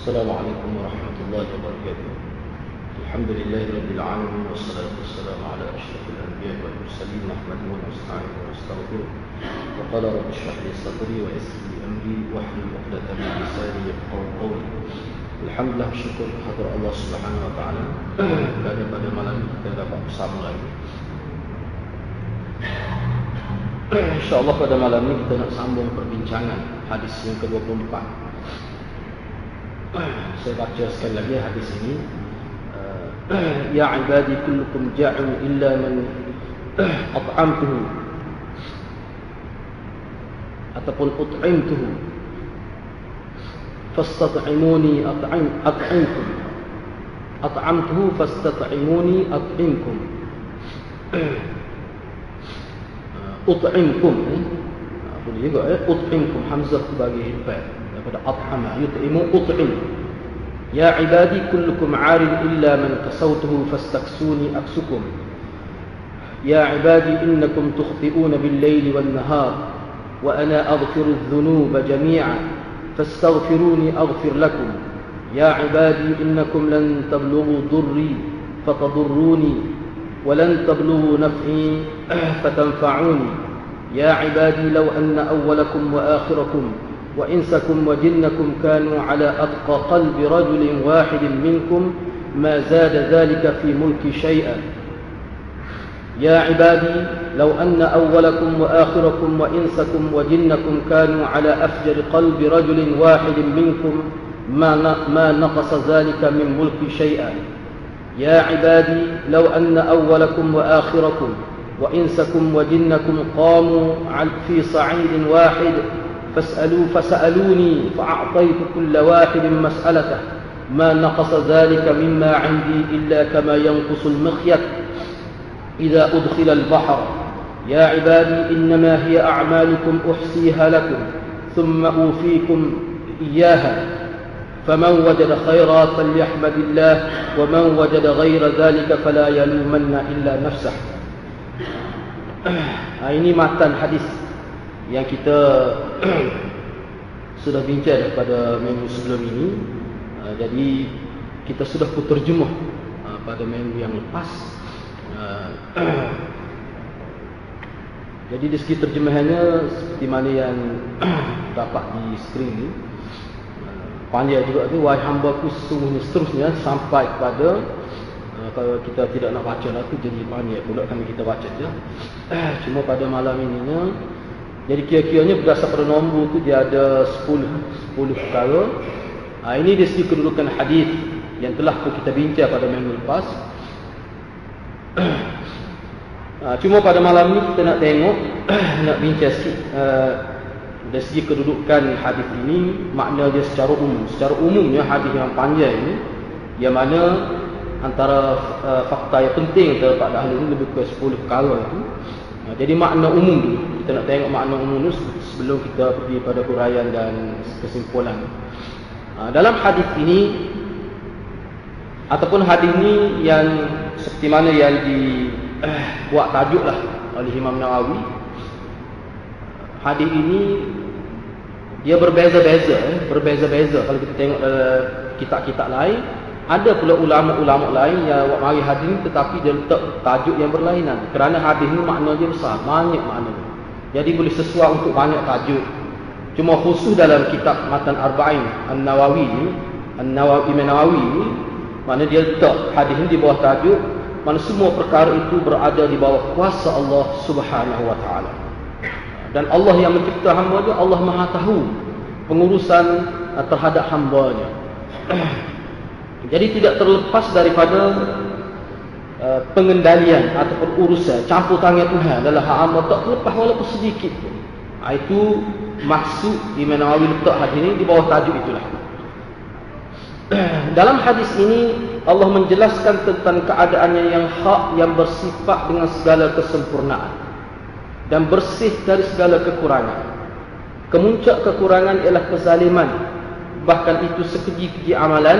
السلام عليكم ورحمة الله وبركاته. الحمد لله رب العالمين والصلاة والسلام على أشرف الأنبياء والمرسلين نحمده ونستعينه ونستغفره. وقال رب اشرح لي صدري ويسر لي أمري واحلل عقدة من لساني يفقهوا قولي. الحمد لله syukur kepada Allah Subhanahu wa taala kerana pada malam kita dapat bersama lagi. InsyaAllah pada malam ini kita nak sambung perbincangan hadis yang ke-24. Saya baca sekali lagi hadis ini. Ya ibadi kullukum ja'un illa man at'amtuhu. Ataupun ut'imtuhu. Fastat'imuni at'im, at'imkum. At'amtuhu fastat'imuni at'imkum. Ut'imkum. Eh? boleh juga eh ut'imkum. Hamzah bagi fa'il لقد أطعم يطعم أطعم. يا عبادي كلكم عار إلا من كسوته فاستكسوني أكسكم. يا عبادي إنكم تخطئون بالليل والنهار وأنا أغفر الذنوب جميعا فاستغفروني أغفر لكم. يا عبادي إنكم لن تبلغوا ضري فتضروني ولن تبلغوا نفعي فتنفعوني. يا عبادي لو أن أولكم وآخركم وإنسكم وجنكم كانوا على أتقى قلب رجل واحد منكم ما زاد ذلك في ملك شيئا. يا عبادي لو أن أولكم وآخركم وإنسكم وجنكم كانوا على أفجر قلب رجل واحد منكم ما ما نقص ذلك من ملك شيئا. يا عبادي لو أن أولكم وآخركم وإنسكم وجنكم قاموا في صعيد واحد فاسألوا فسألوني فأعطيت كل واحد مسألته. ما نقص ذلك مما عندي إلا كما ينقص المخيط. إذا أدخل البحر يا عبادي إنما هي أعمالكم أحصيها لكم ثم أوفيكم إياها. فمن وجد خيرا فليحمد الله ومن وجد غير ذلك فلا يلومن إلا نفسه. ini matan hadis. Yang kita sudah bincang pada minggu sebelum ini. Jadi kita sudah pun terjemah pada minggu yang lepas. Jadi di segi terjemahannya seperti mana yang dapat di skrin ini panjang juga tu wahai hamba ku sesungguhnya seterusnya sampai kepada kalau kita tidak nak baca lah tu jadi panjang pula kami kita baca je. Cuma pada malam ininya jadi kira-kiranya berdasar pada nombor tu dia ada 10 10 perkara. Uh, ini dari segi kedudukan hadis yang telah pun kita bincang pada minggu lepas. Uh, cuma pada malam ni kita nak tengok nak bincang sikit uh, dari segi kedudukan hadis ini. Makna dia secara umum. Secara umumnya hadis yang panjang ini yang mana antara uh, fakta yang penting terdapat ahli ini lebih kurang 10 perkara itu jadi makna umum dulu kita nak tengok makna umum itu sebelum kita pergi pada huraian dan kesimpulan uh, dalam hadis ini ataupun hadis ini yang seperti mana yang dibuat uh, tajuk lah oleh Imam Nawawi hadis ini dia berbeza-beza eh? berbeza-beza kalau kita tengok uh, kitab-kitab lain ada pula ulama-ulama lain yang buat mari hadis ni tetapi dia letak tajuk yang berlainan. Kerana hadis ni makna dia besar banyak makna jadi boleh sesuai untuk banyak tajuk. Cuma khusus dalam kitab matan arba'in An-Nawawi ni An-Nawawi Imam Nawawi ni mana dia letak hadis ni di bawah tajuk. Mana semua perkara itu berada di bawah kuasa Allah Subhanahu wa taala. Dan Allah yang mencipta hamba dia Allah Maha tahu pengurusan terhadap hamba-Nya. Jadi tidak terlepas daripada uh, pengendalian ataupun urusan campur tangan Tuhan dalam hak hamba tak terlepas walaupun sedikit pun. Ha, itu maksud di mana Nawawi letak hadis ini di bawah tajuk itulah. dalam hadis ini Allah menjelaskan tentang keadaannya yang hak yang bersifat dengan segala kesempurnaan dan bersih dari segala kekurangan. Kemuncak kekurangan ialah kezaliman. Bahkan itu sekeji-keji amalan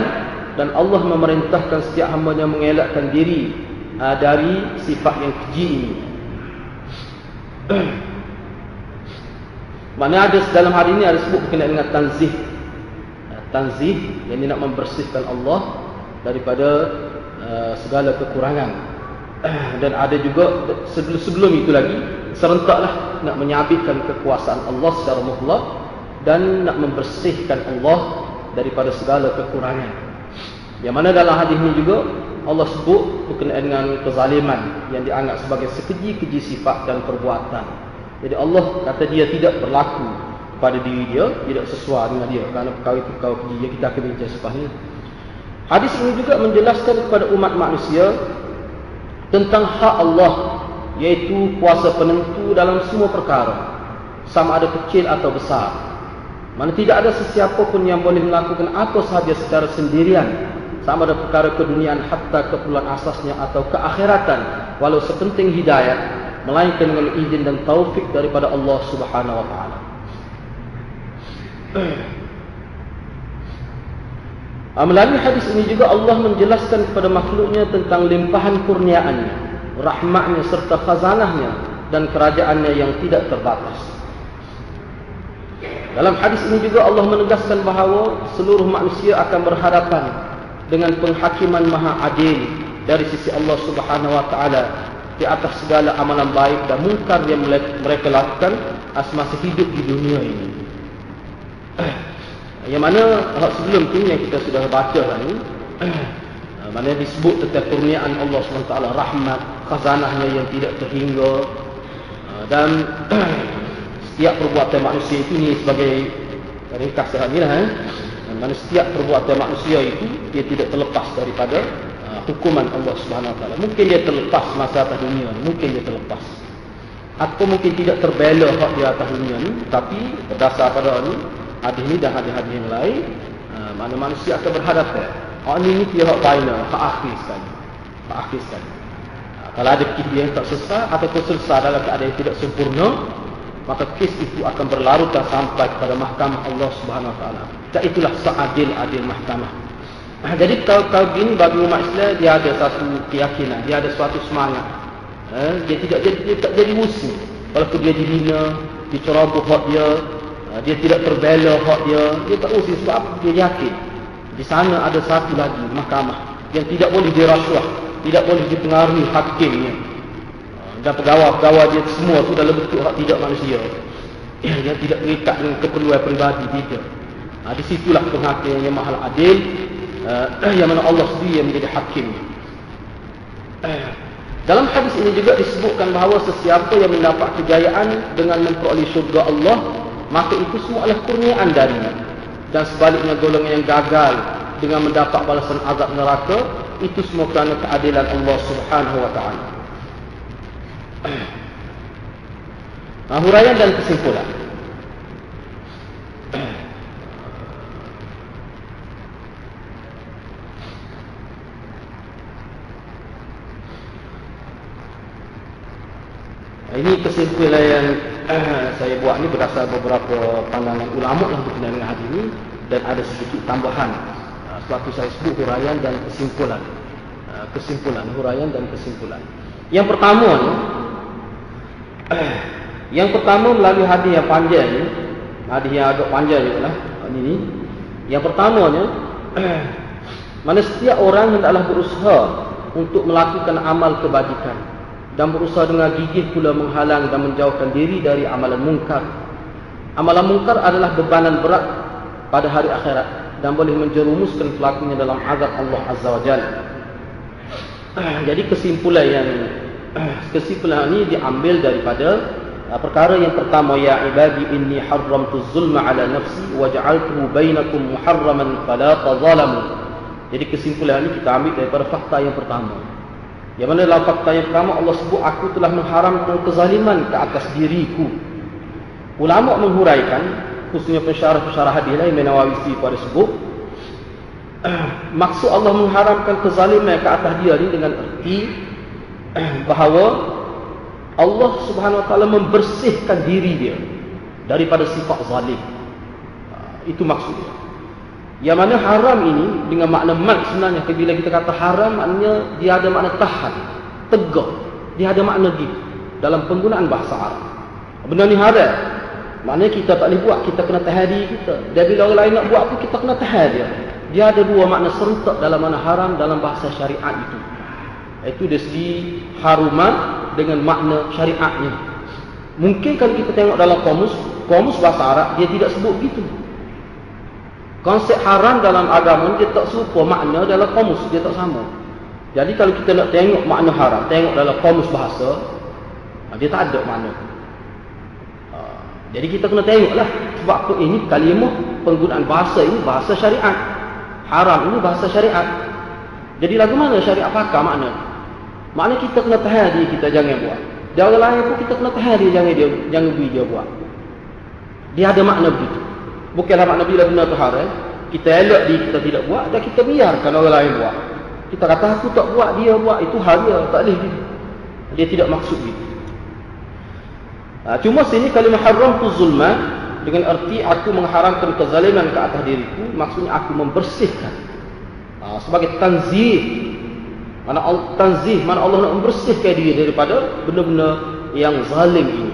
dan Allah memerintahkan setiap hamba-Nya mengelakkan diri uh, dari sifat yang keji ini. Mana ada dalam hari ini ada sebut berkenaan dengan tanzih. tanzih yang nak membersihkan Allah daripada uh, segala kekurangan dan ada juga sebelum, sebelum itu lagi serentaklah nak menyabitkan kekuasaan Allah secara mutlak dan nak membersihkan Allah daripada segala kekurangan. Yang mana dalam hadis ini juga Allah sebut berkenaan dengan kezaliman yang dianggap sebagai sekeji-keji sifat dan perbuatan. Jadi Allah kata dia tidak berlaku pada diri dia, tidak sesuai dengan dia kerana perkara itu perkara keji yang kita akan bincang selepas ini. Hadis ini juga menjelaskan kepada umat manusia tentang hak Allah yaitu kuasa penentu dalam semua perkara sama ada kecil atau besar mana tidak ada sesiapa pun yang boleh melakukan apa sahaja secara sendirian sama ada perkara keduniaan hatta keperluan asasnya atau keakhiratan walau sepenting hidayah melainkan dengan izin dan taufik daripada Allah Subhanahu wa taala Ah, melalui hadis ini juga Allah menjelaskan kepada makhluknya tentang limpahan kurniaannya, rahmatnya serta khazanahnya dan kerajaannya yang tidak terbatas. Dalam hadis ini juga Allah menegaskan bahawa seluruh manusia akan berhadapan dengan penghakiman maha adil dari sisi Allah Subhanahu wa taala di atas segala amalan baik dan mungkar yang mereka lakukan semasa hidup di dunia ini. Yang mana sebelum tu yang kita sudah baca tadi mana disebut tentang kurniaan Allah SWT rahmat khazanahnya yang tidak terhingga ah, dan setiap perbuatan manusia itu ni sebagai ringkas sahaja lah eh. Mana setiap perbuatan manusia itu dia tidak terlepas daripada uh, hukuman Allah Subhanahu Taala. Mungkin dia terlepas masa atas dunia, mungkin dia terlepas. Atau mungkin tidak terbela hak di atas dunia ni, tapi berdasar pada ini hadis ni dan hadis-hadis yang lain uh, mana manusia akan berhadapan hak ni ni dia hak final hak akhir sekali hak akhir sekali uh, kalau ada kes yang tak selesai ataupun selesai dalam keadaan yang tidak sempurna maka kes itu akan berlarutan sampai kepada mahkamah Allah Subhanahu Wa Taala. Dan itulah seadil-adil mahkamah. Uh, jadi kalau kalau gini bagi umat Islam dia ada satu keyakinan, dia ada suatu semangat. Eh, dia tidak jadi dia tak jadi musuh. Kalau dia dihina, diceroboh hak dia, Ha, dia tidak terbela hak dia dia tak usir sebab dia yakin di sana ada satu lagi mahkamah yang tidak boleh dirasuah tidak boleh dipengaruhi hakimnya ha, dan pegawai-pegawai dia semua tu dalam bentuk hak tidak manusia. Yang tidak terikat dengan keperluan peribadi tidak ha, di situlah penghakim yang mahal adil yang mana Allah sendiri yang menjadi hakim. Dalam hadis ini juga disebutkan bahawa sesiapa yang mendapat kejayaan dengan memperoleh syurga Allah maka itu semua adalah kurniaan darinya. Dan sebaliknya golongan yang gagal dengan mendapat balasan azab neraka itu semua kerana keadilan Allah Subhanahu wa taala. Nah, huraian dan kesimpulan. Ini kesimpulan yang saya buat ni berdasar beberapa pandangan ulama lah berkenaan dengan hadis ini dan ada sedikit tambahan. Uh, suatu saya sebut huraian dan kesimpulan. Uh, kesimpulan huraian dan kesimpulan. Yang pertama ni yang pertama melalui hadis yang panjang ni hadis yang agak panjang ni lah ini yang pertamanya mana setiap orang hendaklah berusaha untuk melakukan amal kebajikan dan berusaha dengan gigih pula menghalang dan menjauhkan diri dari amalan mungkar. Amalan mungkar adalah bebanan berat pada hari akhirat dan boleh menjerumuskan pelakunya dalam azab Allah Azza wa Jalla. Jadi kesimpulan yang kesimpulan ini diambil daripada uh, perkara yang pertama ya ibadi inni haramtu zulma ala nafsi wa ja'altuhu bainakum muharraman fala tazalamu. Jadi kesimpulan ini kita ambil daripada fakta yang pertama. Yang mana dalam fakta yang pertama Allah sebut aku telah mengharamkan kezaliman ke atas diriku. Ulama menghuraikan khususnya pensyarah-pensyarah hadis lain Nawawi pada sebut maksud Allah mengharamkan kezaliman ke atas dia ini dengan erti bahawa Allah Subhanahu wa taala membersihkan diri dia daripada sifat zalim. Itu maksudnya. Yang mana haram ini dengan makna mat sebenarnya bila kita kata haram maknanya dia ada makna tahan, tegak. Dia ada makna gitu dalam penggunaan bahasa Arab. Benda ni haram. Maknanya kita tak boleh buat, kita kena tahan kita. Dan bila orang lain nak buat pun kita kena tahan dia. Dia ada dua makna serentak dalam mana haram dalam bahasa syariat itu. Itu dari segi haruman dengan makna syariatnya. Mungkin kalau kita tengok dalam komus, komus bahasa Arab dia tidak sebut begitu. Konsep haram dalam agama dia tak serupa makna dalam komus, dia tak sama. Jadi kalau kita nak tengok makna haram, tengok dalam komus bahasa, dia tak ada makna. Jadi kita kena tengoklah sebab apa ini kalimah penggunaan bahasa ini bahasa syariat. Haram ini bahasa syariat. Jadi lagu mana syariat pakar makna? Makna kita kena tahan dia kita jangan buat. Dan orang lain pun kita kena tahan dia jangan dia jangan beri dia buat. Dia ada makna begitu. Bukanlah makna bila benda tu haram, kita elak dia kita tidak buat dan kita biarkan orang lain buat. Kita kata aku tak buat dia buat itu dia tak boleh dia. Dia tidak maksud begitu. Ha, cuma sini kalimah haram tu zulma dengan arti aku mengharamkan kezaliman ke atas diriku maksudnya aku membersihkan ha, sebagai tanzih mana tanzih mana Allah nak membersihkan diri daripada benda-benda yang zalim ini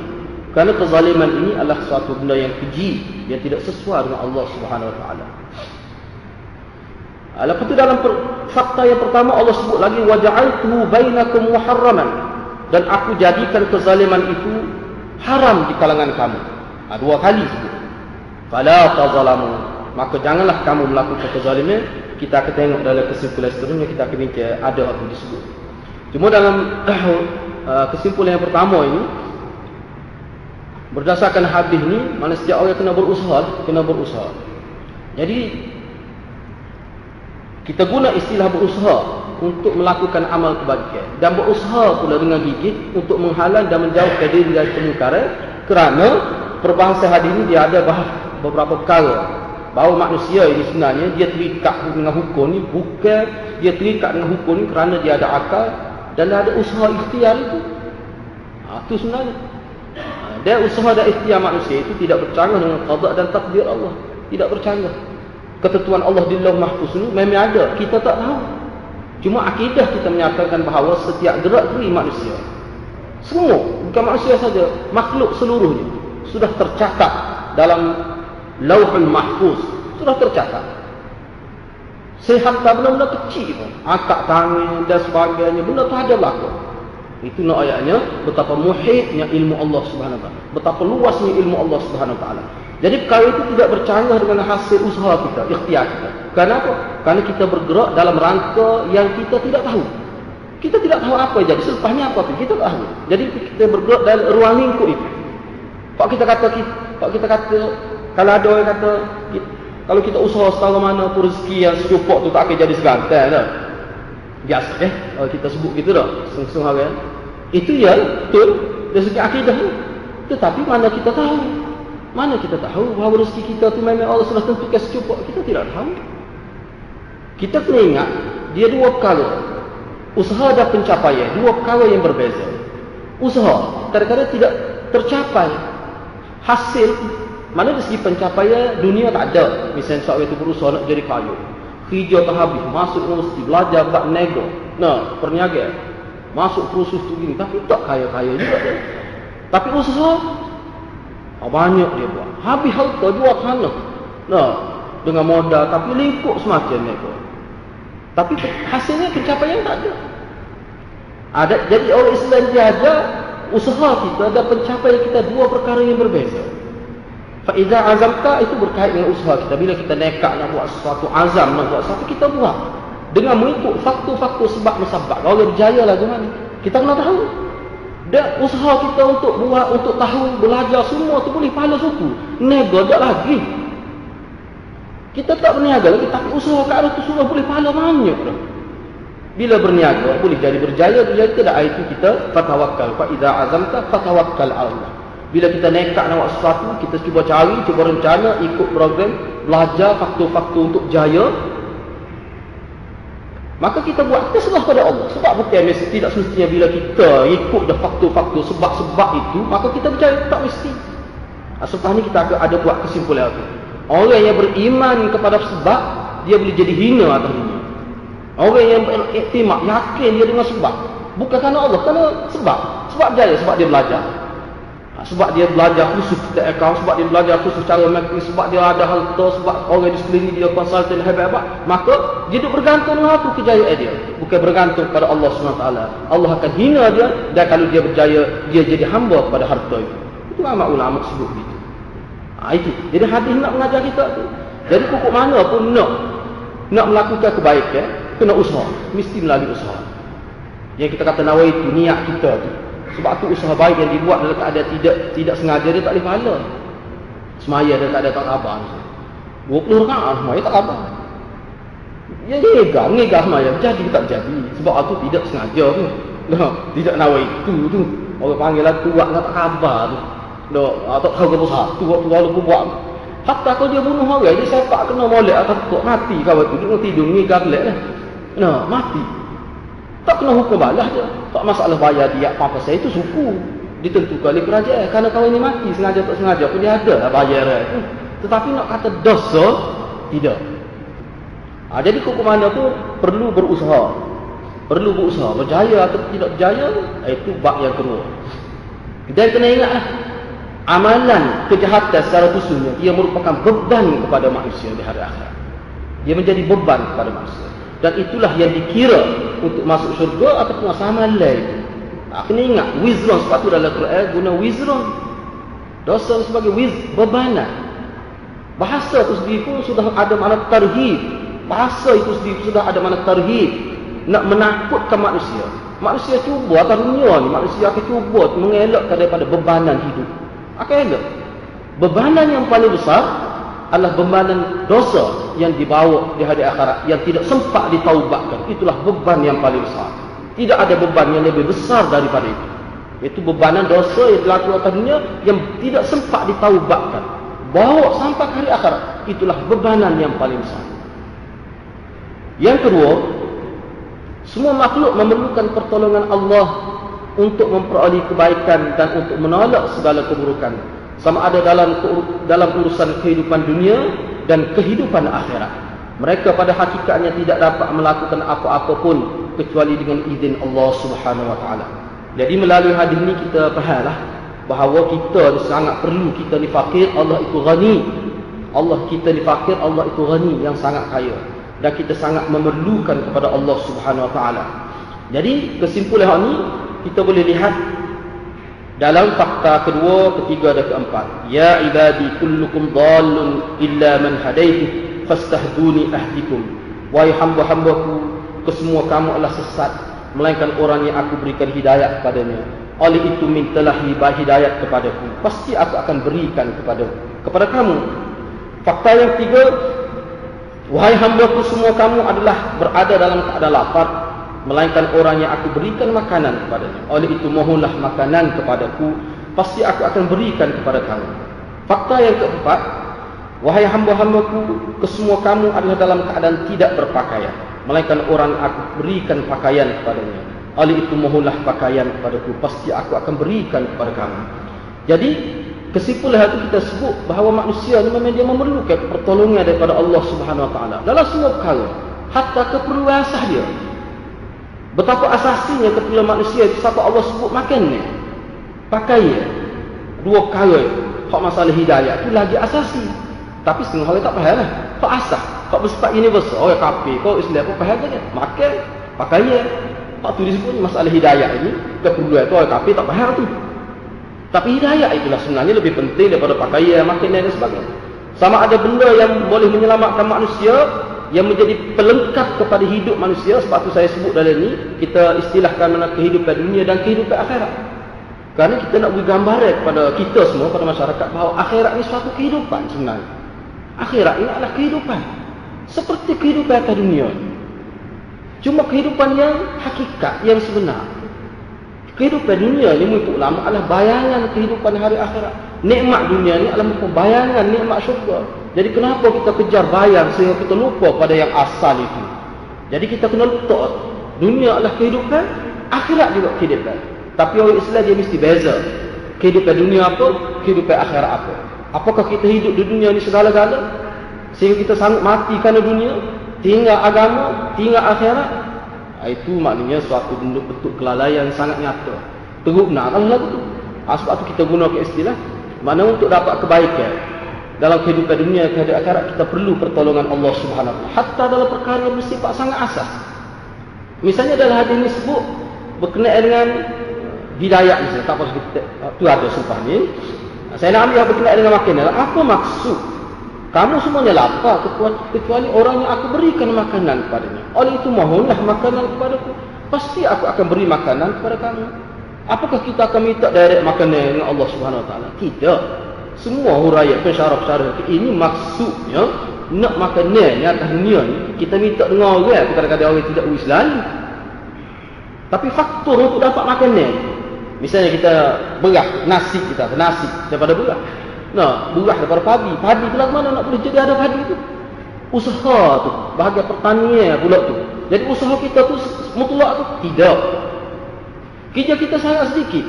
kerana kezaliman ini adalah suatu benda yang keji yang tidak sesuai dengan Allah Subhanahu Wa Taala. Lepas itu dalam fakta yang pertama Allah sebut lagi waja'altu bainakum muharraman dan aku jadikan kezaliman itu haram di kalangan kamu. Ha, dua kali sebut. Fala tazalamu. Maka janganlah kamu melakukan kezaliman. Kita akan tengok dalam kesimpulan seterusnya kita akan minta ada apa disebut. Cuma dalam uh, kesimpulan yang pertama ini berdasarkan hadis ini mana setiap orang kena berusaha, kena berusaha. Jadi kita guna istilah berusaha untuk melakukan amal kebajikan dan berusaha pula dengan gigit untuk menghalang dan menjauhkan diri dari kemungkaran kerana perbahasa hadis ini dia ada beberapa perkara bahawa manusia ini sebenarnya dia terikat dengan hukum ni bukan dia terikat dengan hukum ni kerana dia ada akal dan ada usaha ikhtiar itu. Ha, itu sebenarnya. Ha, dia usaha dan ikhtiar manusia itu tidak bercanggah dengan qadar dan takdir Allah. Tidak bercanggah. Ketentuan Allah di lauh mahfuz ini memang ada. Kita tak tahu. Cuma akidah kita menyatakan bahawa setiap gerak geri manusia. Semua bukan manusia saja makhluk seluruhnya sudah tercatat dalam lauhul mahfuz sudah tercatat sehat tak benda-benda kecil pun akak tangan dan sebagainya benda tu ada berlaku itu nak ayatnya betapa muhitnya ilmu Allah subhanahu ta'ala betapa luasnya ilmu Allah subhanahu ta'ala jadi perkara itu tidak bercanggah dengan hasil usaha kita, ikhtiar kita. Kenapa? Karena kita bergerak dalam rangka yang kita tidak tahu. Kita tidak tahu apa yang jadi. Selepasnya apa pun, kita tak tahu. Jadi kita bergerak dalam ruang lingkup itu. Kalau kita kata, kalau kita kata, kalau ada orang kata, kalau kita usaha setara mana pun rezeki yang secupok tu tak akan jadi segantai dah. Biasa eh, kalau kita sebut gitu dah, seng-seng hari. Itu ya, betul, dari segi akidah. Tetapi mana kita tahu. Mana kita tahu bahawa rezeki kita tu memang Allah sudah tentukan secukup. Kita tidak tahu. Kita kena ingat, dia dua perkara. Usaha dan pencapaian. Dua perkara yang berbeza. Usaha, kadang-kadang tidak tercapai. Hasil, mana dari segi pencapaian, dunia tak ada. Misalnya seorang itu berusaha nak jadi kayu. Kerja tak habis, masuk universiti, belajar, tak nego. Nah, perniaga. Masuk kursus tu gini. Tapi tak kaya-kaya juga. Tapi usaha, Ha, banyak dia buat. Habis harta jual tanah. Nah, dengan modal tapi lingkup semacam mereka. Tapi hasilnya pencapaian tak ada. Ada jadi orang Islam dia ada usaha kita dan pencapaian kita dua perkara yang berbeza. Fa iza azamta itu berkait dengan usaha kita. Bila kita nekat nak buat sesuatu azam nak buat sesuatu kita buat dengan mengikut faktor-faktor sebab musabab. Kalau berjaya lah mana? Kita kena tahu. Dan usaha kita untuk buat, untuk tahu, belajar semua tu boleh pahala suku. Nego tak lagi. Kita tak berniaga lagi, tapi usaha ke arah tu semua boleh pahala banyak dah. Bila berniaga, boleh jadi berjaya, berjaya tidak itu kita fatawakal. Fa idza azamta fatawakal Allah. Bila kita nekat nak buat sesuatu, kita cuba cari, cuba rencana, ikut program, belajar faktor-faktor untuk jaya, Maka kita buat kita serah pada Allah. Sebab bukan mesti tidak semestinya bila kita ikut dah faktor-faktor sebab-sebab itu, maka kita percaya tak mesti. Selepas ni kita ada buat kesimpulan itu. Orang yang beriman kepada sebab, dia boleh jadi hina atas dunia. Orang yang beriktimak, yakin dia dengan sebab. Bukan kerana Allah, kerana sebab. Sebab jaya, sebab dia belajar. Sebab dia belajar khusus kita account sebab dia belajar khusus cara marketing sebab dia ada harta sebab orang di sekeliling dia konsultan hebat-hebat maka dia duduk bergantung dengan apa kejayaan dia. Bukan bergantung pada Allah SWT Allah akan hina dia dan kalau dia berjaya dia jadi hamba pada harta itu. Itu ulama ulama sebut begitu ha, itu. Jadi hadis nak mengajar kita tu. Jadi pokok mana pun nak nak melakukan kebaikan kena usaha. Mesti melalui usaha. Yang kita kata nawai itu niat kita tu sebab tu usaha baik yang dibuat dalam keadaan tidak tidak sengaja dia tak boleh pahala. Semaya dia tak ada tak khabar. 20 rakaat semaya tak khabar. Ya ngegah, ngegah semaya jadi tak jadi. Sebab aku tidak sengaja tu. No, tidak nawai itu tu. Orang panggil lah tuak tak khabar tu. No, atau tahu ke besar. Tu waktu lalu buat. Hatta kalau dia bunuh orang, dia sepak kena molek atau kok mati kau tu. Dia tidur ngegah lek lah. No, mati. Tak kena hukum balas je. Tak masalah bayar dia apa-apa saya itu suku. Ditentukan oleh kerajaan. Karena kau ini mati sengaja tak sengaja pun dia ada lah bayar. Itu. Tetapi nak kata dosa, tidak. Ha, jadi mana tu perlu berusaha. Perlu berusaha. Berjaya atau tidak berjaya, itu bak yang kedua. Dan kena ingatlah. Amalan kejahatan secara khususnya, ia merupakan beban kepada manusia di hari akhirat. Ia menjadi beban kepada manusia. Dan itulah yang dikira untuk masuk syurga ataupun sama lain. Ha, kena ingat, wizron tu dalam Quran guna wizron. Dosa sebagai wiz, bebanan. Bahasa itu sendiri pun sudah ada makna tarhib. Bahasa itu sendiri sudah ada makna tarhib. Nak menakutkan manusia. Manusia cuba atas dunia ni. Manusia akan cuba mengelakkan daripada bebanan hidup. Akan elak. Bebanan yang paling besar adalah bebanan dosa yang dibawa di hari akhirat yang tidak sempat ditaubatkan. Itulah beban yang paling besar. Tidak ada beban yang lebih besar daripada itu. Itu bebanan dosa yang dilakukan atas dunia yang tidak sempat ditaubatkan. Bawa sampai hari akhirat. Itulah bebanan yang paling besar. Yang kedua semua makhluk memerlukan pertolongan Allah untuk memperoleh kebaikan dan untuk menolak segala keburukan sama ada dalam dalam urusan kehidupan dunia dan kehidupan akhirat. Mereka pada hakikatnya tidak dapat melakukan apa-apa pun kecuali dengan izin Allah Subhanahu wa taala. Jadi melalui hadis ini kita fahamlah bahawa kita sangat perlu kita ni fakir, Allah itu ghani. Allah kita ni fakir, Allah itu ghani yang sangat kaya. Dan kita sangat memerlukan kepada Allah Subhanahu wa taala. Jadi kesimpulan ini kita boleh lihat dalam fakta kedua, ketiga dan keempat. Ya ibadi kullukum dhalun illa man hadaitu fastahduni ahdikum. Wahai hamba-hambaku, kesemua kamu adalah sesat melainkan orang yang aku berikan hidayah kepadanya. Oleh itu mintalah hidayah kepadaku. Pasti aku akan berikan kepada kepada kamu. Fakta yang ketiga, wahai hambaku semua kamu adalah berada dalam keadaan lapar melainkan orang yang aku berikan makanan kepadanya. Oleh itu mohonlah makanan kepadaku, pasti aku akan berikan kepada kamu. Fakta yang keempat, wahai hamba-hambaku, kesemua kamu adalah dalam keadaan tidak berpakaian, melainkan orang aku berikan pakaian kepadanya. Oleh itu mohonlah pakaian kepadaku, pasti aku akan berikan kepada kamu. Jadi kesimpulan itu kita sebut bahawa manusia ini memang dia memerlukan pertolongan daripada Allah Subhanahu Wa Taala dalam semua perkara, hatta keperluan sah dia. Betapa asasinya keperluan manusia itu siapa Allah sebut makan ni. Pakai dua perkara hak masalah hidayah itu lagi asasi. Tapi setengah orang tak faham lah. Hak asas. Hak bersifat universal. Orang kafir, kau Islam pun faham saja. Makan, pakai Hak tu disebut masalah hidayah ini. Keperluan itu orang kafir tak faham tu. Tapi hidayah itulah sebenarnya lebih penting daripada pakaian, makan dan sebagainya. Sama ada benda yang boleh menyelamatkan manusia yang menjadi pelengkap kepada hidup manusia sebab tu saya sebut dalam ini kita istilahkan mana kehidupan dunia dan kehidupan akhirat. Kerana kita nak beri gambaran kepada kita semua pada masyarakat bahawa akhirat ini suatu kehidupan sebenarnya. Akhirat ini adalah kehidupan. Seperti kehidupan atas dunia cuma kehidupan yang hakikat yang sebenar. Kehidupan dunia ini menurut ulama adalah bayangan kehidupan hari akhirat. Nikmat dunia ini adalah bayangan nikmat syurga jadi kenapa kita kejar bayang sehingga kita lupa pada yang asal itu? Jadi kita kena letak dunia adalah kehidupan, akhirat juga kehidupan. Tapi orang Islam dia mesti beza. Kehidupan dunia apa, kehidupan akhirat apa. Apakah kita hidup di dunia ini segala-gala? Sehingga kita sanggup mati kerana dunia, tinggal agama, tinggal akhirat. Ah, itu maknanya suatu bentuk bentuk kelalaian sangat nyata. Teruk nak kalau lagu tu. Ha, sebab tu kita guna ke istilah mana untuk dapat kebaikan dalam kehidupan dunia kehidupan akhirat kita perlu pertolongan Allah Subhanahu wa hatta dalam perkara yang bersifat sangat asas. Misalnya dalam hadis ini sebut berkenaan dengan hidayah misalnya tak apa kita tu ada sumpah ni. Saya nak ambil berkenaan dengan makanan. Apa maksud kamu semuanya lapar kecuali orang yang aku berikan makanan kepadanya. Oleh itu mohonlah makanan kepadaku. Pasti aku akan beri makanan kepada kamu. Apakah kita akan minta direct makanan dengan Allah Subhanahu Wa Taala? Tidak. Semua huraian pensyarah-pensyarah ini maksudnya nak makanan ni atas dunia ni kita minta dengan orang kadang-kadang orang tidak Islam. Tapi faktor untuk dapat makanan Misalnya kita beras, nasi kita, nasi daripada beras. Nah, buah daripada padi. Padi tu mana nak boleh jadi ada padi tu? Usaha tu, bahagian pertanian pula tu. Jadi usaha kita tu mutlak tu tidak. Kerja kita sangat sedikit.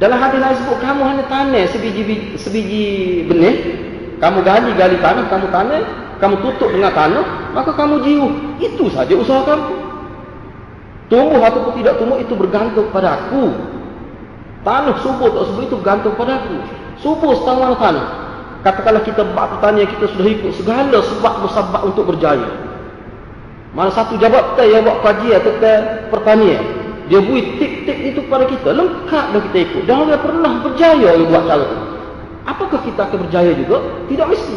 Dalam hadis lain sebut kamu hanya tanam sebiji sebiji benih, kamu gali-gali tanah, kamu tanam, kamu tutup dengan tanah, maka kamu jiu. Itu saja usaha kamu. Tumbuh ataupun tidak tumbuh itu bergantung pada aku. Tanah subur tak subur itu bergantung pada aku. Subur setengah mana tanah. Katakanlah kita buat pertanian kita sudah ikut segala sebab musabab untuk berjaya. Mana satu jabatan yang buat kajian tentang pertanian. Dia buat tip-tip itu kepada kita. Lengkap dah kita ikut. Dan dia pernah berjaya yang buat cara itu. Apakah kita akan berjaya juga? Tidak mesti.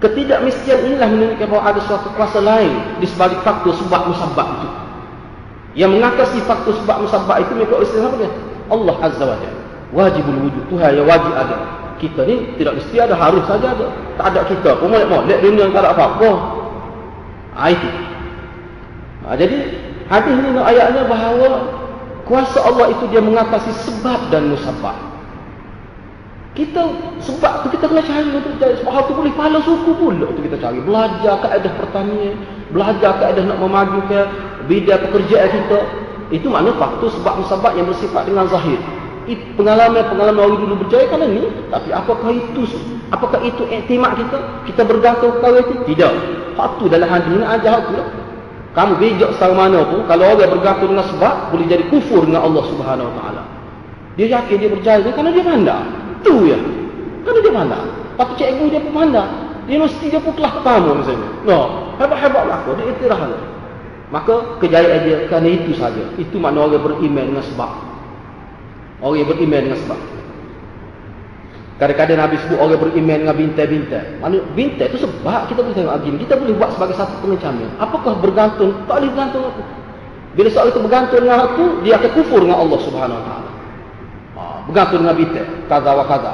Ketidakmestian inilah menunjukkan bahawa ada suatu kuasa lain di sebalik faktor sebab musabab itu. Yang mengakasi faktor sebab musabab itu mereka istilah apa dia? Allah Azza wa Jalla. Wajibul wujud. Tuhan yang wajib ada. Kita ni tidak mesti ada, harus saja ada. Tak ada kita pun molek-molek dunia tak ada apa-apa. Ha, itu. Ha, jadi, hadis ni ayatnya bahawa kuasa Allah itu dia mengatasi sebab dan musabab. Kita sebab tu kita kena cari untuk cari sebab tu boleh pahala suku pula tu kita cari belajar kaedah pertanian belajar kaedah nak memajukan bidang pekerjaan kita itu makna faktor sebab musabab yang bersifat dengan zahir. Pengalaman-pengalaman orang dulu berjaya kan ini. Tapi apakah itu apakah itu iktimak kita? Kita bergantung kepada itu? Tidak. Hak tu dalam hati ini aja hak tu lah. Kamu bijak secara mana pun, kalau orang bergantung dengan sebab, boleh jadi kufur dengan Allah Subhanahu Wa Taala. Dia yakin dia berjaya kerana dia pandai. Tu ya. Kerana dia pandai. Tapi cikgu dia pun pandai. Dia mesti dia pun kelas pertama misalnya. No, hebat-hebat lah. Dia itirah lah. Maka kejayaan dia kerana itu saja. Itu makna orang beriman dengan sebab. Orang beriman dengan sebab. Kadang-kadang Nabi sebut orang beriman dengan bintang-bintang. Mana bintang itu sebab kita boleh tengok begini. Kita boleh buat sebagai satu pengecaman. Apakah bergantung? Tak boleh bergantung aku. Bila soal itu bergantung dengan aku, dia akan kufur dengan Allah Subhanahu Wa Taala. Ha, bergantung dengan bintang. Kaza wa kaza.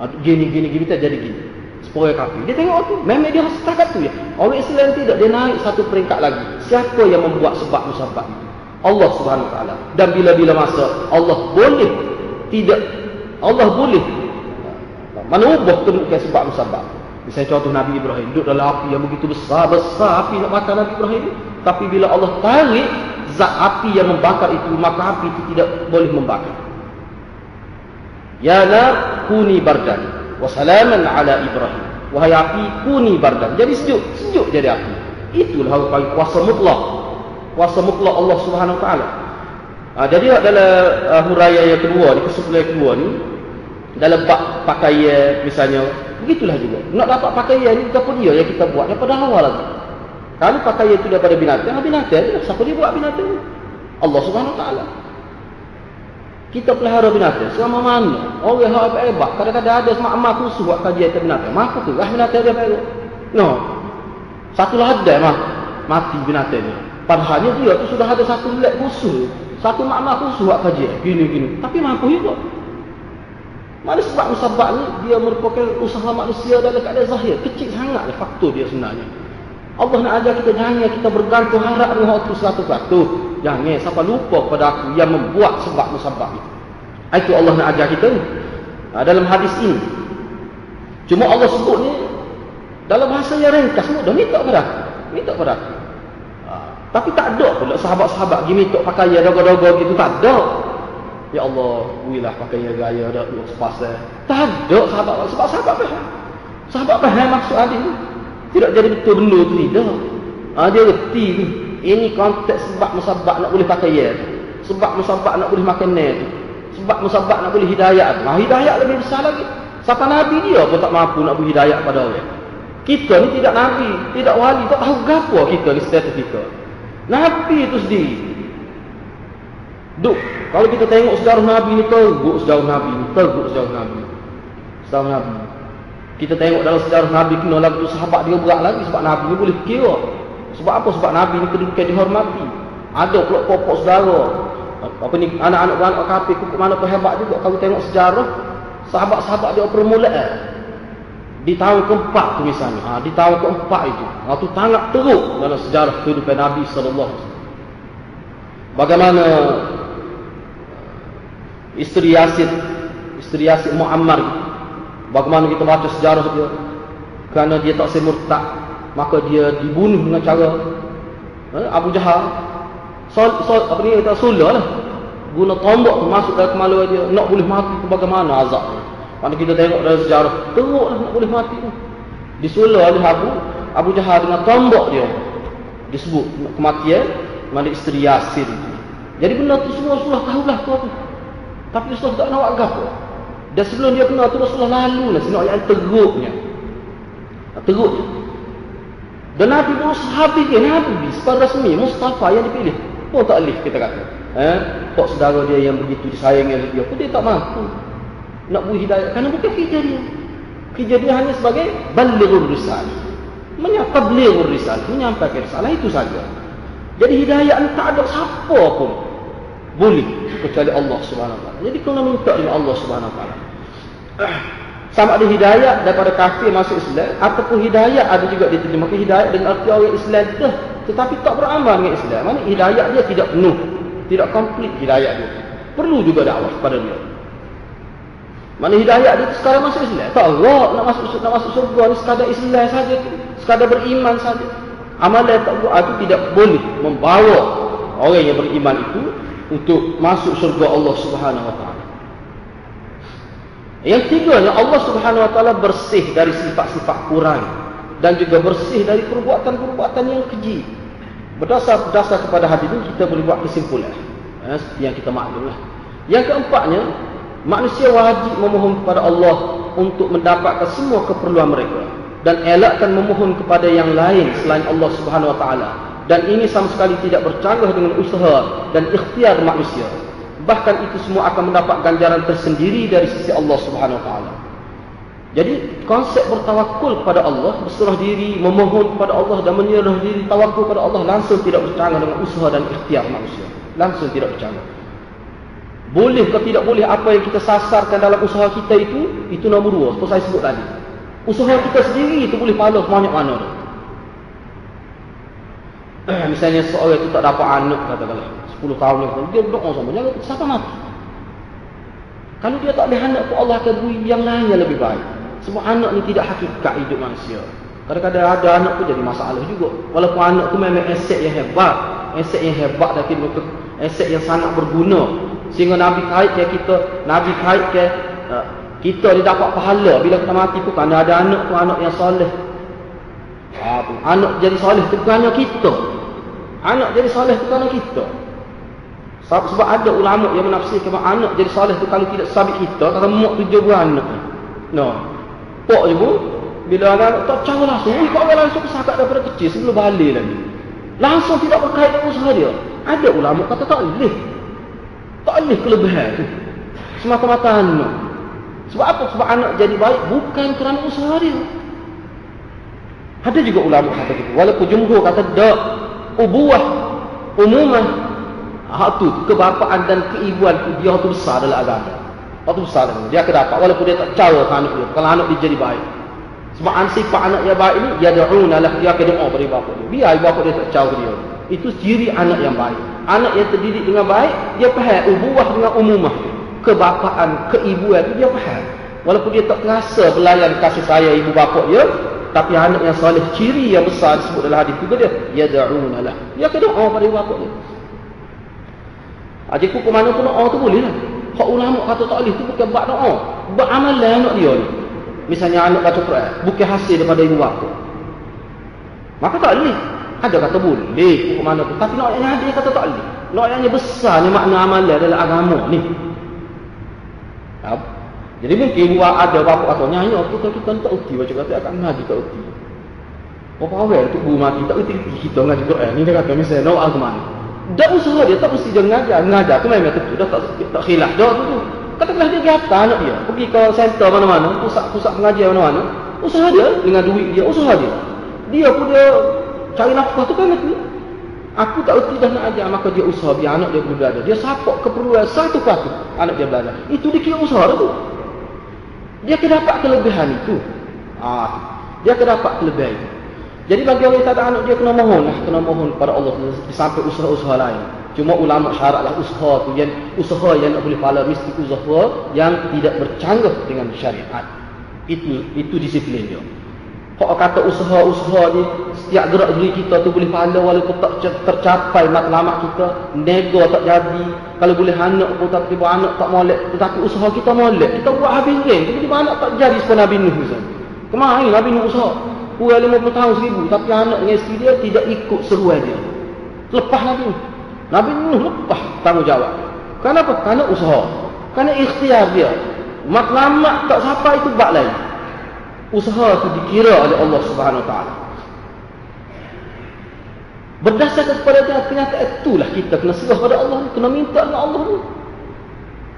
Ha, gini, gini, gini, bintang jadi gini supaya kafir. Dia tengok tu, memang dia setakat tu ya. Orang Islam tidak, dia naik satu peringkat lagi. Siapa yang membuat sebab musabab itu? Allah Subhanahu taala. Dan bila-bila masa Allah boleh tidak Allah boleh mana ubah kedudukan sebab musabab. Misalnya contoh Nabi Ibrahim duduk dalam api yang begitu besar, besar api nak makan Nabi Ibrahim. Tapi bila Allah tarik zat api yang membakar itu, maka api itu tidak boleh membakar. Ya nar kuni bardan wa salaman ala Ibrahim. Wahai api, kuni bardan. Jadi sejuk, sejuk jadi api. Itulah apa kuasa mutlak. Kuasa mutlak Allah Subhanahu wa taala. Ha, jadi dalam uh, huraian yang kedua ni, kesimpulan yang kedua ni dalam bab pakaian misalnya, begitulah juga. Nak dapat pakaian ni apa dia yang kita buat daripada awal lagi. Kalau pakaian itu daripada binatang, binatang siapa dia buat binatang? Allah Subhanahu wa taala. Kita pelihara binatang selama mana? Orang yang hebat kadang-kadang ada semak emak khusus buat kajian tentang binatang. Maka tu lah binatang dia pelihara. No. Satu lah ada mah mati binatang ni. Padahalnya dia tu sudah ada satu lab khusus. Satu makna khusus buat kajian. Gini-gini. Tapi mampu juga. Mana sebab musabak ni dia merupakan usaha manusia dalam keadaan zahir. Kecil sangat faktor dia sebenarnya. Allah nak ajar kita jangan kita bergantung harap dengan waktu satu satu. Jangan siapa lupa kepada aku yang membuat sebab musabab itu. Itu Allah nak ajar kita. Ha, dalam hadis ini. Cuma Allah sebut ni dalam bahasa yang ringkas mudah minta kepada aku. Minta kepada aku. Ha, tapi tak ada pula sahabat-sahabat pergi minta pakaian dogo-dogo gitu. Tak ada. Ya Allah, wilah pakaian gaya dah sepasal. Tak ada sahabat. Sebab sahabat faham. Sahabat faham maksud hadis ni. Tidak jadi betul benda tu tidak. Ha, dia reti tu. Ini konteks sebab musabak nak boleh pakai ya. Sebab musabak nak boleh makan ni tu. sebab musabab nak boleh hidayah nah, hidayah lebih besar lagi siapa nabi dia pun tak mampu nak beri hidayah pada orang kita ni tidak nabi tidak wali tak tahu gapo kita ni status kita nabi itu sendiri duk kalau kita tengok sejarah nabi ni teruk sejarah nabi ni teruk sejarah nabi sejarah nabi kita tengok dalam sejarah nabi kena lagu sahabat dia berat lagi sebab nabi ni boleh kira. Sebab apa? Sebab nabi ni kedudukan dihormati. Ada pula pokok saudara. Apa ni anak-anak beranak kafir kukuk mana pun hebat juga. Kalau tengok sejarah sahabat-sahabat dia permulaan di tahun keempat tu misalnya. Ha, di tahun keempat itu. Ha, itu sangat teruk dalam sejarah kehidupan Nabi SAW bagaimana isteri Yasin isteri Yasin Muammar. Bagaimana kita baca sejarah dia? Kerana dia tak semurtad maka dia dibunuh dengan cara eh, Abu Jahal. Sol, sol, apa ni kita sulah lah. Guna tombak masuk dalam kemaluan dia nak boleh mati tu bagaimana azab mana kita tengok dalam sejarah teruk lah nak boleh mati tu. Disulah oleh Abu Abu Jahal dengan tombak dia. Disebut kematian mana isteri Yasir jadi benda tu semua Rasulullah tahulah tu apa tapi Rasulullah tak nak agak dan sebelum dia kena tu Rasulullah lalu lah sini ayat teruknya teruknya dan Nabi pun sahabat ke Nabi sepada rasmi Mustafa yang dipilih pun tak boleh kita kata. Eh, kok saudara dia yang begitu disayangi oleh dia pun dia tak mampu nak beri hidayah kerana bukan kerja dia. Kerja dia hanya sebagai balighur risal. Menyampaikan risal, menyampaikan risalah itu saja. Jadi hidayah ni tak ada siapa pun boleh kecuali Allah Subhanahu wa Jadi kena minta dengan Allah Subhanahu wa sama ada hidayah daripada kafir masuk Islam ataupun hidayah ada juga diterjemahkan hidayah dengan arti orang Islam tu tetapi tak beramal dengan Islam. Mana hidayah dia tidak penuh tidak komplit hidayah dia. Perlu juga dakwah kepada dia. Mana hidayah dia sekarang masuk Islam. Tak Allah nak masuk nak masuk surga ni sekadar Islam saja sekadar beriman saja. Amalan tak buat itu tidak boleh membawa orang yang beriman itu untuk masuk surga Allah Subhanahu wa taala yang tiganya Allah Subhanahu wa taala bersih dari sifat-sifat kurang dan juga bersih dari perbuatan-perbuatan yang keji. Berdasar berdasar kepada hadis ini kita boleh buat kesimpulan eh, yang kita maklumlah. Yang keempatnya, manusia wajib memohon kepada Allah untuk mendapatkan semua keperluan mereka dan elakkan memohon kepada yang lain selain Allah Subhanahu wa taala. Dan ini sama sekali tidak bercanggah dengan usaha dan ikhtiar manusia bahkan itu semua akan mendapat ganjaran tersendiri dari sisi Allah Subhanahu taala. Jadi konsep bertawakul kepada Allah, berserah diri, memohon kepada Allah dan menyerah diri tawakul kepada Allah langsung tidak bercanggah dengan usaha dan ikhtiar manusia. Langsung tidak bercanggah. Boleh ke tidak boleh apa yang kita sasarkan dalam usaha kita itu, itu nombor dua. Seperti saya sebut tadi. Usaha kita sendiri itu boleh pahala banyak mana. Misalnya seorang itu tak dapat anak katakanlah. 10 tahun yang dia berdoa sama jangan siapa mati. Kalau dia tak ada anak pun Allah akan beri yang lain yang lebih baik. Sebab anak ni tidak hakikat hidup manusia. Kadang-kadang ada anak pun jadi masalah juga. Walaupun anak tu memang aset yang hebat aset yang hebat tapi aset yang sangat berguna. Sehingga Nabi kait ke kita Nabi kait ke uh, kita dia dapat pahala. Bila kita mati pun kerana ada anak tu anak yang soleh. Ha, anak jadi soleh tu bukan kita anak jadi soleh tu kerana kita sebab, sebab ada ulama yang menafsirkan bahawa anak jadi salih tu kalau tidak sabit kita, kata mak tujuh bulan anak. No. Pok je pun, bila anak tak cara langsung, kau orang langsung kesakat daripada kecil sebelum balik lagi. Langsung tidak berkait dengan usaha dia. Ada ulama kata tak boleh. Tak boleh kelebihan tu. Semata-mata anak. Sebab apa? Sebab anak jadi baik bukan kerana usaha dia. Ada juga ulama kata gitu. Walaupun jumhur kata tak. Ubuah. Umumah. Hak tu kebapaan dan keibuan tu dia tu besar dalam agama. Hak tu besar dalam dia akan dapat walaupun dia tak cawa ke anak dia. Kalau anak dia jadi baik. Sebab ansifat anak yang baik ni dia da'una lah. Dia akan doa pada bapa dia. Biar ibu bapa dia tak cawa dia. Itu ciri anak yang baik. Anak yang terdidik dengan baik dia faham ubuah dengan umumah. Kebapaan keibuan tu dia faham. Walaupun dia tak terasa belayan kasih sayang ibu bapa dia tapi anak yang soleh ciri yang besar disebut dalam hadis juga dia ya da'una lah dia akan doa pada ibu bapa dia Aje ku mana pun doa tu boleh lah. Hak ulama kata tak boleh tu bukan buat doa. Buat amalan anak dia ni. Misalnya anak baca Quran, bukan hasil daripada ibu bapa. Maka tak boleh. Ada kata boleh ku mana pun. Tapi nak yang ada kata tak boleh. Nak yang besar ni makna amalan dalam agama ni. Jadi mungkin buat ada apa atau nyanyi kita kita tak uti baca kata akan ngaji tak uti. Apa awal tu bu mati tak uti kita ngaji Quran. Ni dia kata misalnya no agama. Dah usaha dia tak mesti jangan ngajar, ngajar tu memang tu dah tak tak khilaf dah tu. tu. Katakanlah dia kata anak dia pergi ke center mana-mana, pusat-pusat pengajian mana-mana, usaha dia dengan duit dia, usaha dia. Dia pun dia cari nafkah tu kan ni. Aku tak erti dah nak ajar maka dia usaha biar anak dia belajar. Dia support keperluan satu kata anak dia belajar. Itu dia kira usaha tu. Dia akan dapat kelebihan itu. Ah, dia akan dapat kelebihan itu. Jadi bagi orang yang tak ada anak dia kena mohon lah, kena mohon kepada Allah sampai usaha-usaha lain. Cuma ulama syaratlah usaha tu yang usaha yang nak boleh pahala mesti usaha yang tidak bercanggah dengan syariat. Itu itu disiplin dia. Kau kata usaha-usaha ni setiap gerak geri kita tu boleh pahala walaupun tak tercapai matlamat kita, nego tak jadi. Kalau boleh anak pun tak tiba anak tak molek, tetapi usaha kita molek. Kita buat habis ring, tiba-tiba anak tak jadi seperti Nabi Nuh. Kemarin Nabi Nuh usaha kurang 50 tahun seribu tapi anak dengan isteri dia tidak ikut seruan dia. Lepas Nabi Nuh. Nabi Nuh lepas tanggungjawab. Kenapa? Karena usaha. Karena ikhtiar dia. Matlamat tak sampai itu bak lain usaha itu dikira oleh Allah Subhanahu Wa Taala. Berdasarkan kepada kenyataan itulah kita kena serah pada Allah, kena minta dengan Allah.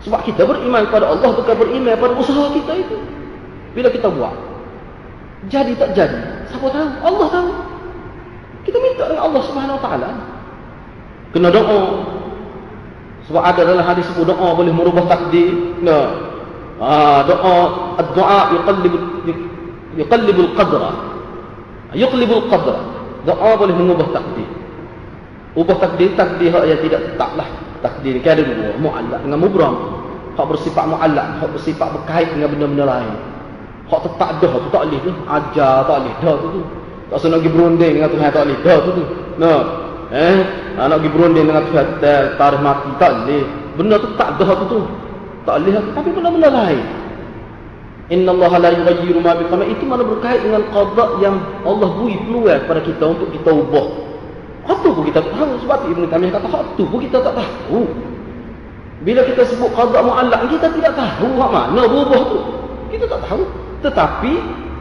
Sebab kita beriman kepada Allah bukan beriman pada usaha kita itu. Bila kita buat. Jadi tak jadi, siapa tahu? Allah tahu. Kita minta dengan Allah Subhanahu Wa Taala. Kena doa. Sebab ada dalam hadis sebut doa boleh merubah takdir. Nah. Ah, doa, doa yuqallib yuqallibul qadra. Yuqallibul qadra. Doa boleh mengubah takdir. Ubah takdir takdir yang tidak tetaplah. Takdir ni ada dua muallaq dengan mubram. Hak bersifat muallaq hak bersifat berkait dengan benda-benda lain. Hak tetap dah tu tak boleh tu. Ajar tak boleh dah tu tu. Tak nak pergi berunding dengan Tuhan tak boleh dah tu tu. Nah eh? Nak pergi berunding dengan Tuhan tarikh mati tak boleh. Benda tu tak dah tu tu. Tak boleh tapi benda-benda lain Inna Allah la yughayyiru ma biqama itu mana berkait dengan qada yang Allah beri peluang kepada kita untuk kita ubah. Apa pun kita tahu sebab Ibn Taimiyah kata hak tu pun kita tak tahu. Bila kita sebut qada muallaq kita tidak tahu hak mana berubah tu. Kita tak tahu. Tetapi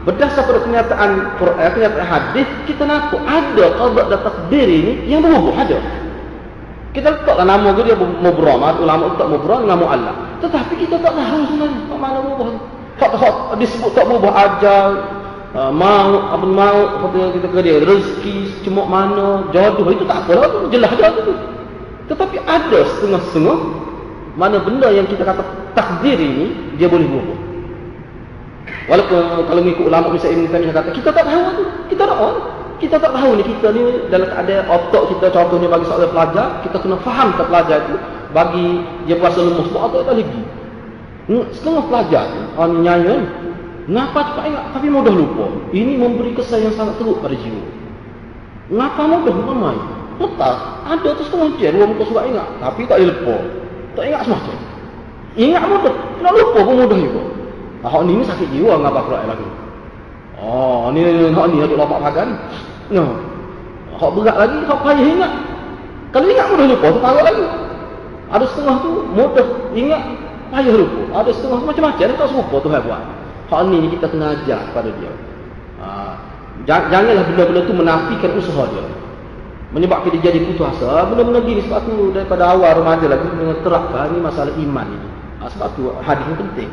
berdasarkan kenyataan Quran, kenyataan hadis kita nampak ada qada dan takdir ini yang berubah ada. Kita letaklah nama dia mubram, ulama tak mubram nama muallaq. Tetapi kita tak tahu sebenarnya hak mana berubah tu hak disebut tak berubah ajar uh, mau apa mau apa kita kata dia rezeki cuma mana jodoh itu tak apa lah tu jelas aja tu tetapi ada setengah-setengah mana benda yang kita kata takdir ini dia boleh berubah. Walaupun kalau mengikut ulama misalnya Ibn Taimiyah kata kita tak tahu tu kita tak tahu kita tak tahu ni kita ni dalam ada otak kita contohnya bagi seorang pelajar kita kena faham ke pelajar itu bagi dia puasa lemus buat otak tak lagi setengah pelajar. Orang nyanyi. Kenapa cepat ingat tapi mudah lupa. Ini memberi kesan yang sangat teruk pada jiwa. Kenapa mudah? Ramai. Betul Ada tu setengah je Dua muka surat ingat. Tapi tak lupa Tak ingat semacam. Ingat mudah. Nak lupa pun mudah juga. Ah, ni ni sakit jiwa Ngapa Quran lagi? Oh, ni hak ni ada lopak pagan. No. Hak berat lagi, hak payah ingat. Kalau ingat mudah lupa, tu tahu lagi. Ada setengah tu mudah. Ingat, payah lupa. Ada setengah macam-macam tak serupa Tuhan buat. Hal ni kita kena ajar pada dia. Ha, janganlah benda-benda tu menafikan usaha dia. Menyebabkan dia jadi putus asa. Benda-benda gini sebab tu daripada awal remaja lagi dengan terapkan ni masalah iman ini. Ha, sebab tu hadis penting.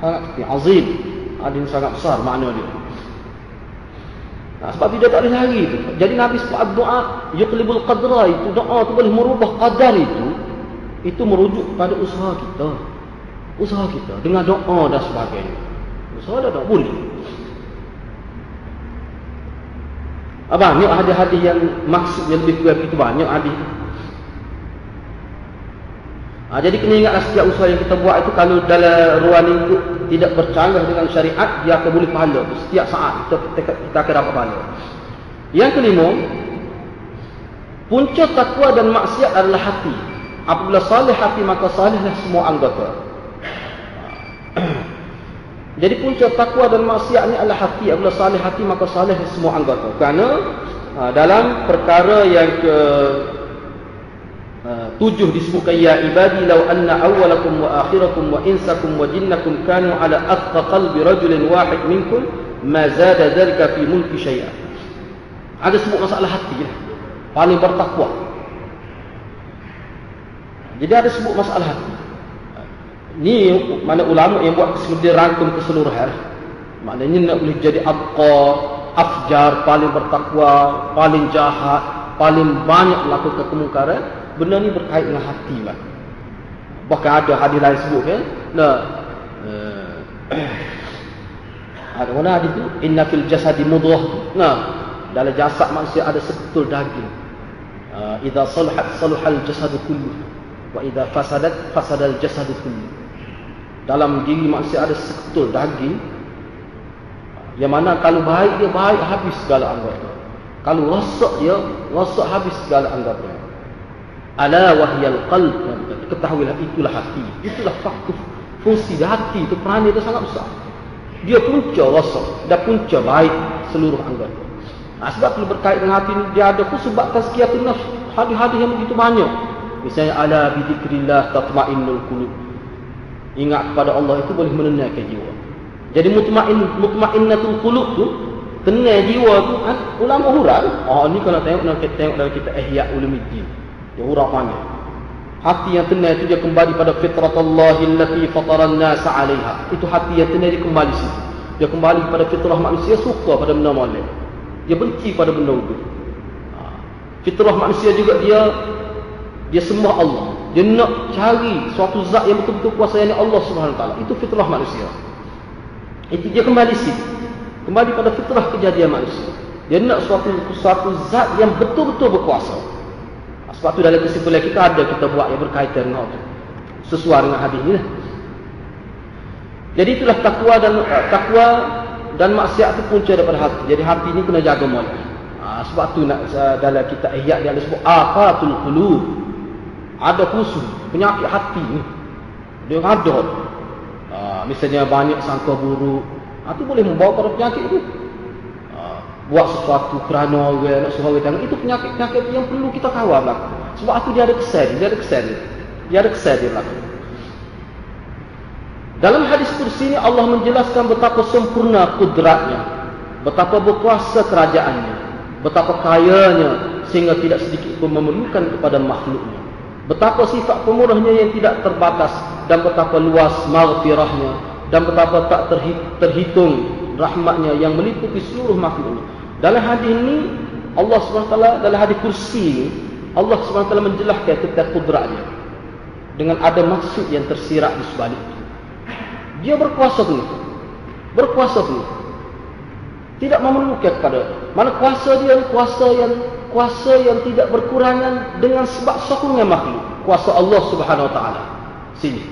Sangat penting. Azim. Hadis sangat besar makna dia. Nah, sebab dia tak boleh lari tu. Jadi Nabi sebab doa yuqlibul qadra itu doa tu boleh merubah qadar itu itu merujuk pada usaha kita usaha kita dengan doa dan sebagainya usaha dah tak boleh apa ni hadis-hadis yang maksudnya lebih kurang itu banyak hadis Ha, jadi kena ingatlah setiap usaha yang kita buat itu kalau dalam ruang lingkup tidak bercanggah dengan syariat dia akan boleh pahala setiap saat kita, kita, kita akan dapat pahala. Yang kelima punca takwa dan maksiat adalah hati. Apabila salih hati maka salihlah semua anggota. Jadi punca takwa dan maksiat ni adalah hati. Apabila salih hati maka salih semua anggota. Kerana uh, dalam perkara yang ke uh, tujuh disebutkan ya ibadi law anna awwalakum wa akhirakum wa insakum wa jinnakum kanu ala atqa qalbi rajulin wahid minkum ma zada dhalika fi mulki syai'a ada sebut masalah hati lah paling bertakwa jadi ada sebut masalah hati ni mana ulama yang buat kemudian rangkum keseluruhan. Maknanya nak boleh jadi atqa afjar paling bertakwa paling jahat paling banyak melakukan kemungkaran benda ni berkait dengan hati lah bahkan ada hadis lain sebut kan nah uh, ada mana hadis tu? Inna fil jasadi mudghah. Nah dalam jasad manusia ada seketul daging. Uh, idza salahat salahal jasadu kullu. Wa idza fasadat fasadal jasadu kullu dalam diri manusia ada seketul daging yang mana kalau baik dia baik habis segala anggota kalau rosak dia rosak habis segala anggota ala wahyal qalb ketahuilah itulah hati. Itulah faktor fungsi hati itu peran itu sangat besar. Dia punca rosak dan punca baik seluruh anggota nah, sebab kalau berkait dengan hati ini dia ada pun sebab tazkiyatun nafs. Hadis-hadis yang begitu banyak. Misalnya ala bidzikrillah tatmainnul qulub ingat kepada Allah itu boleh menenangkan jiwa. Jadi mutmain mutmainnatul qulub tu tenang jiwa tu kan? Ulama hurai oh ni kalau tengok dalam tengok dalam kitab ihya ulumuddin. Dia hurafanya hati yang tenang itu dia kembali pada fitratallahi allati fataran nas 'alaiha. Itu hati yang tenang dia kembali situ. Dia kembali pada fitrah manusia suka pada benda molek. Dia benci pada benda itu ha. fitrah manusia juga dia dia sembah Allah dia nak cari suatu zat yang betul-betul kuasa yang Allah Subhanahu taala itu fitrah manusia itu dia kembali situ kembali pada fitrah kejadian manusia dia nak suatu suatu zat yang betul-betul berkuasa sebab tu dalam kesimpulan kita ada kita buat yang berkaitan dengan itu. Sesuai dengan hadis ni lah. Jadi itulah takwa dan uh, takwa dan maksiat itu punca daripada hati. Jadi hati ni kena jaga molek. Ha, sebab tu nak uh, dalam kita ihya dia ada sebut afatul qulub. Ada khusus penyakit hati ni. Dia ada. Ha, misalnya banyak sangka buruk. Ha, itu boleh membawa pada penyakit itu buat sesuatu kerana orang nak suruh orang itu penyakit-penyakit yang perlu kita kawal berlaku sebab itu dia ada kesan dia ada kesan dia ada kesan dia berlaku dalam hadis kursi ini Allah menjelaskan betapa sempurna kudratnya. Betapa berkuasa kerajaannya. Betapa kayanya sehingga tidak sedikit pun memerlukan kepada makhluknya betapa sifat pemurahnya yang tidak terbatas dan betapa luas maghfirahnya dan betapa tak terhitung rahmatnya yang meliputi seluruh makhluknya dalam hadis ini Allah SWT dalam hadis kursi ini Allah SWT menjelaskan tentang kudratnya dengan ada maksud yang tersirat di sebalik. Dia berkuasa tu. Berkuasa tu. Tidak memerlukan kepada mana kuasa dia kuasa yang kuasa yang tidak berkurangan dengan sebab sokongan makhluk. Kuasa Allah Subhanahu Wa Taala. Sini.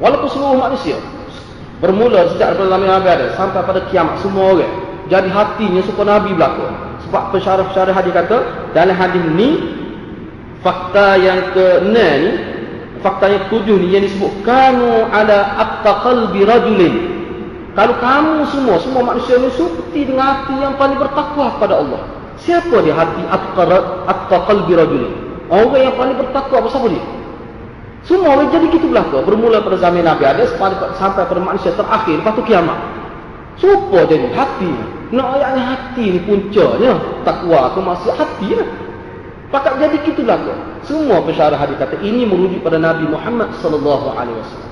Walaupun seluruh manusia bermula sejak daripada Nabi ada sampai pada kiamat semua orang jadi hatinya supaya Nabi berlaku. Sebab pensyarah-pensyarah hadis kata, dalam hadis ni, fakta yang ke-6 ni, fakta yang ke-7 ni yang disebut, Kanu ala atta qalbi rajulin. Kalau kamu semua, semua manusia ni seperti dengan hati yang paling bertakwa kepada Allah. Siapa dia hati atta qalbi rajulin? Orang yang paling bertakwa, apa siapa dia? Semua orang jadi gitu belaka. Bermula pada zaman Nabi ada sampai pada manusia terakhir, lepas tu kiamat. Supa jadi hati. Nak ayatnya hati ni puncanya. Takwa ke masih hati lah. Pakat jadi gitulah ke. Semua pensyarah hadis kata ini merujuk pada Nabi Muhammad sallallahu alaihi wasallam.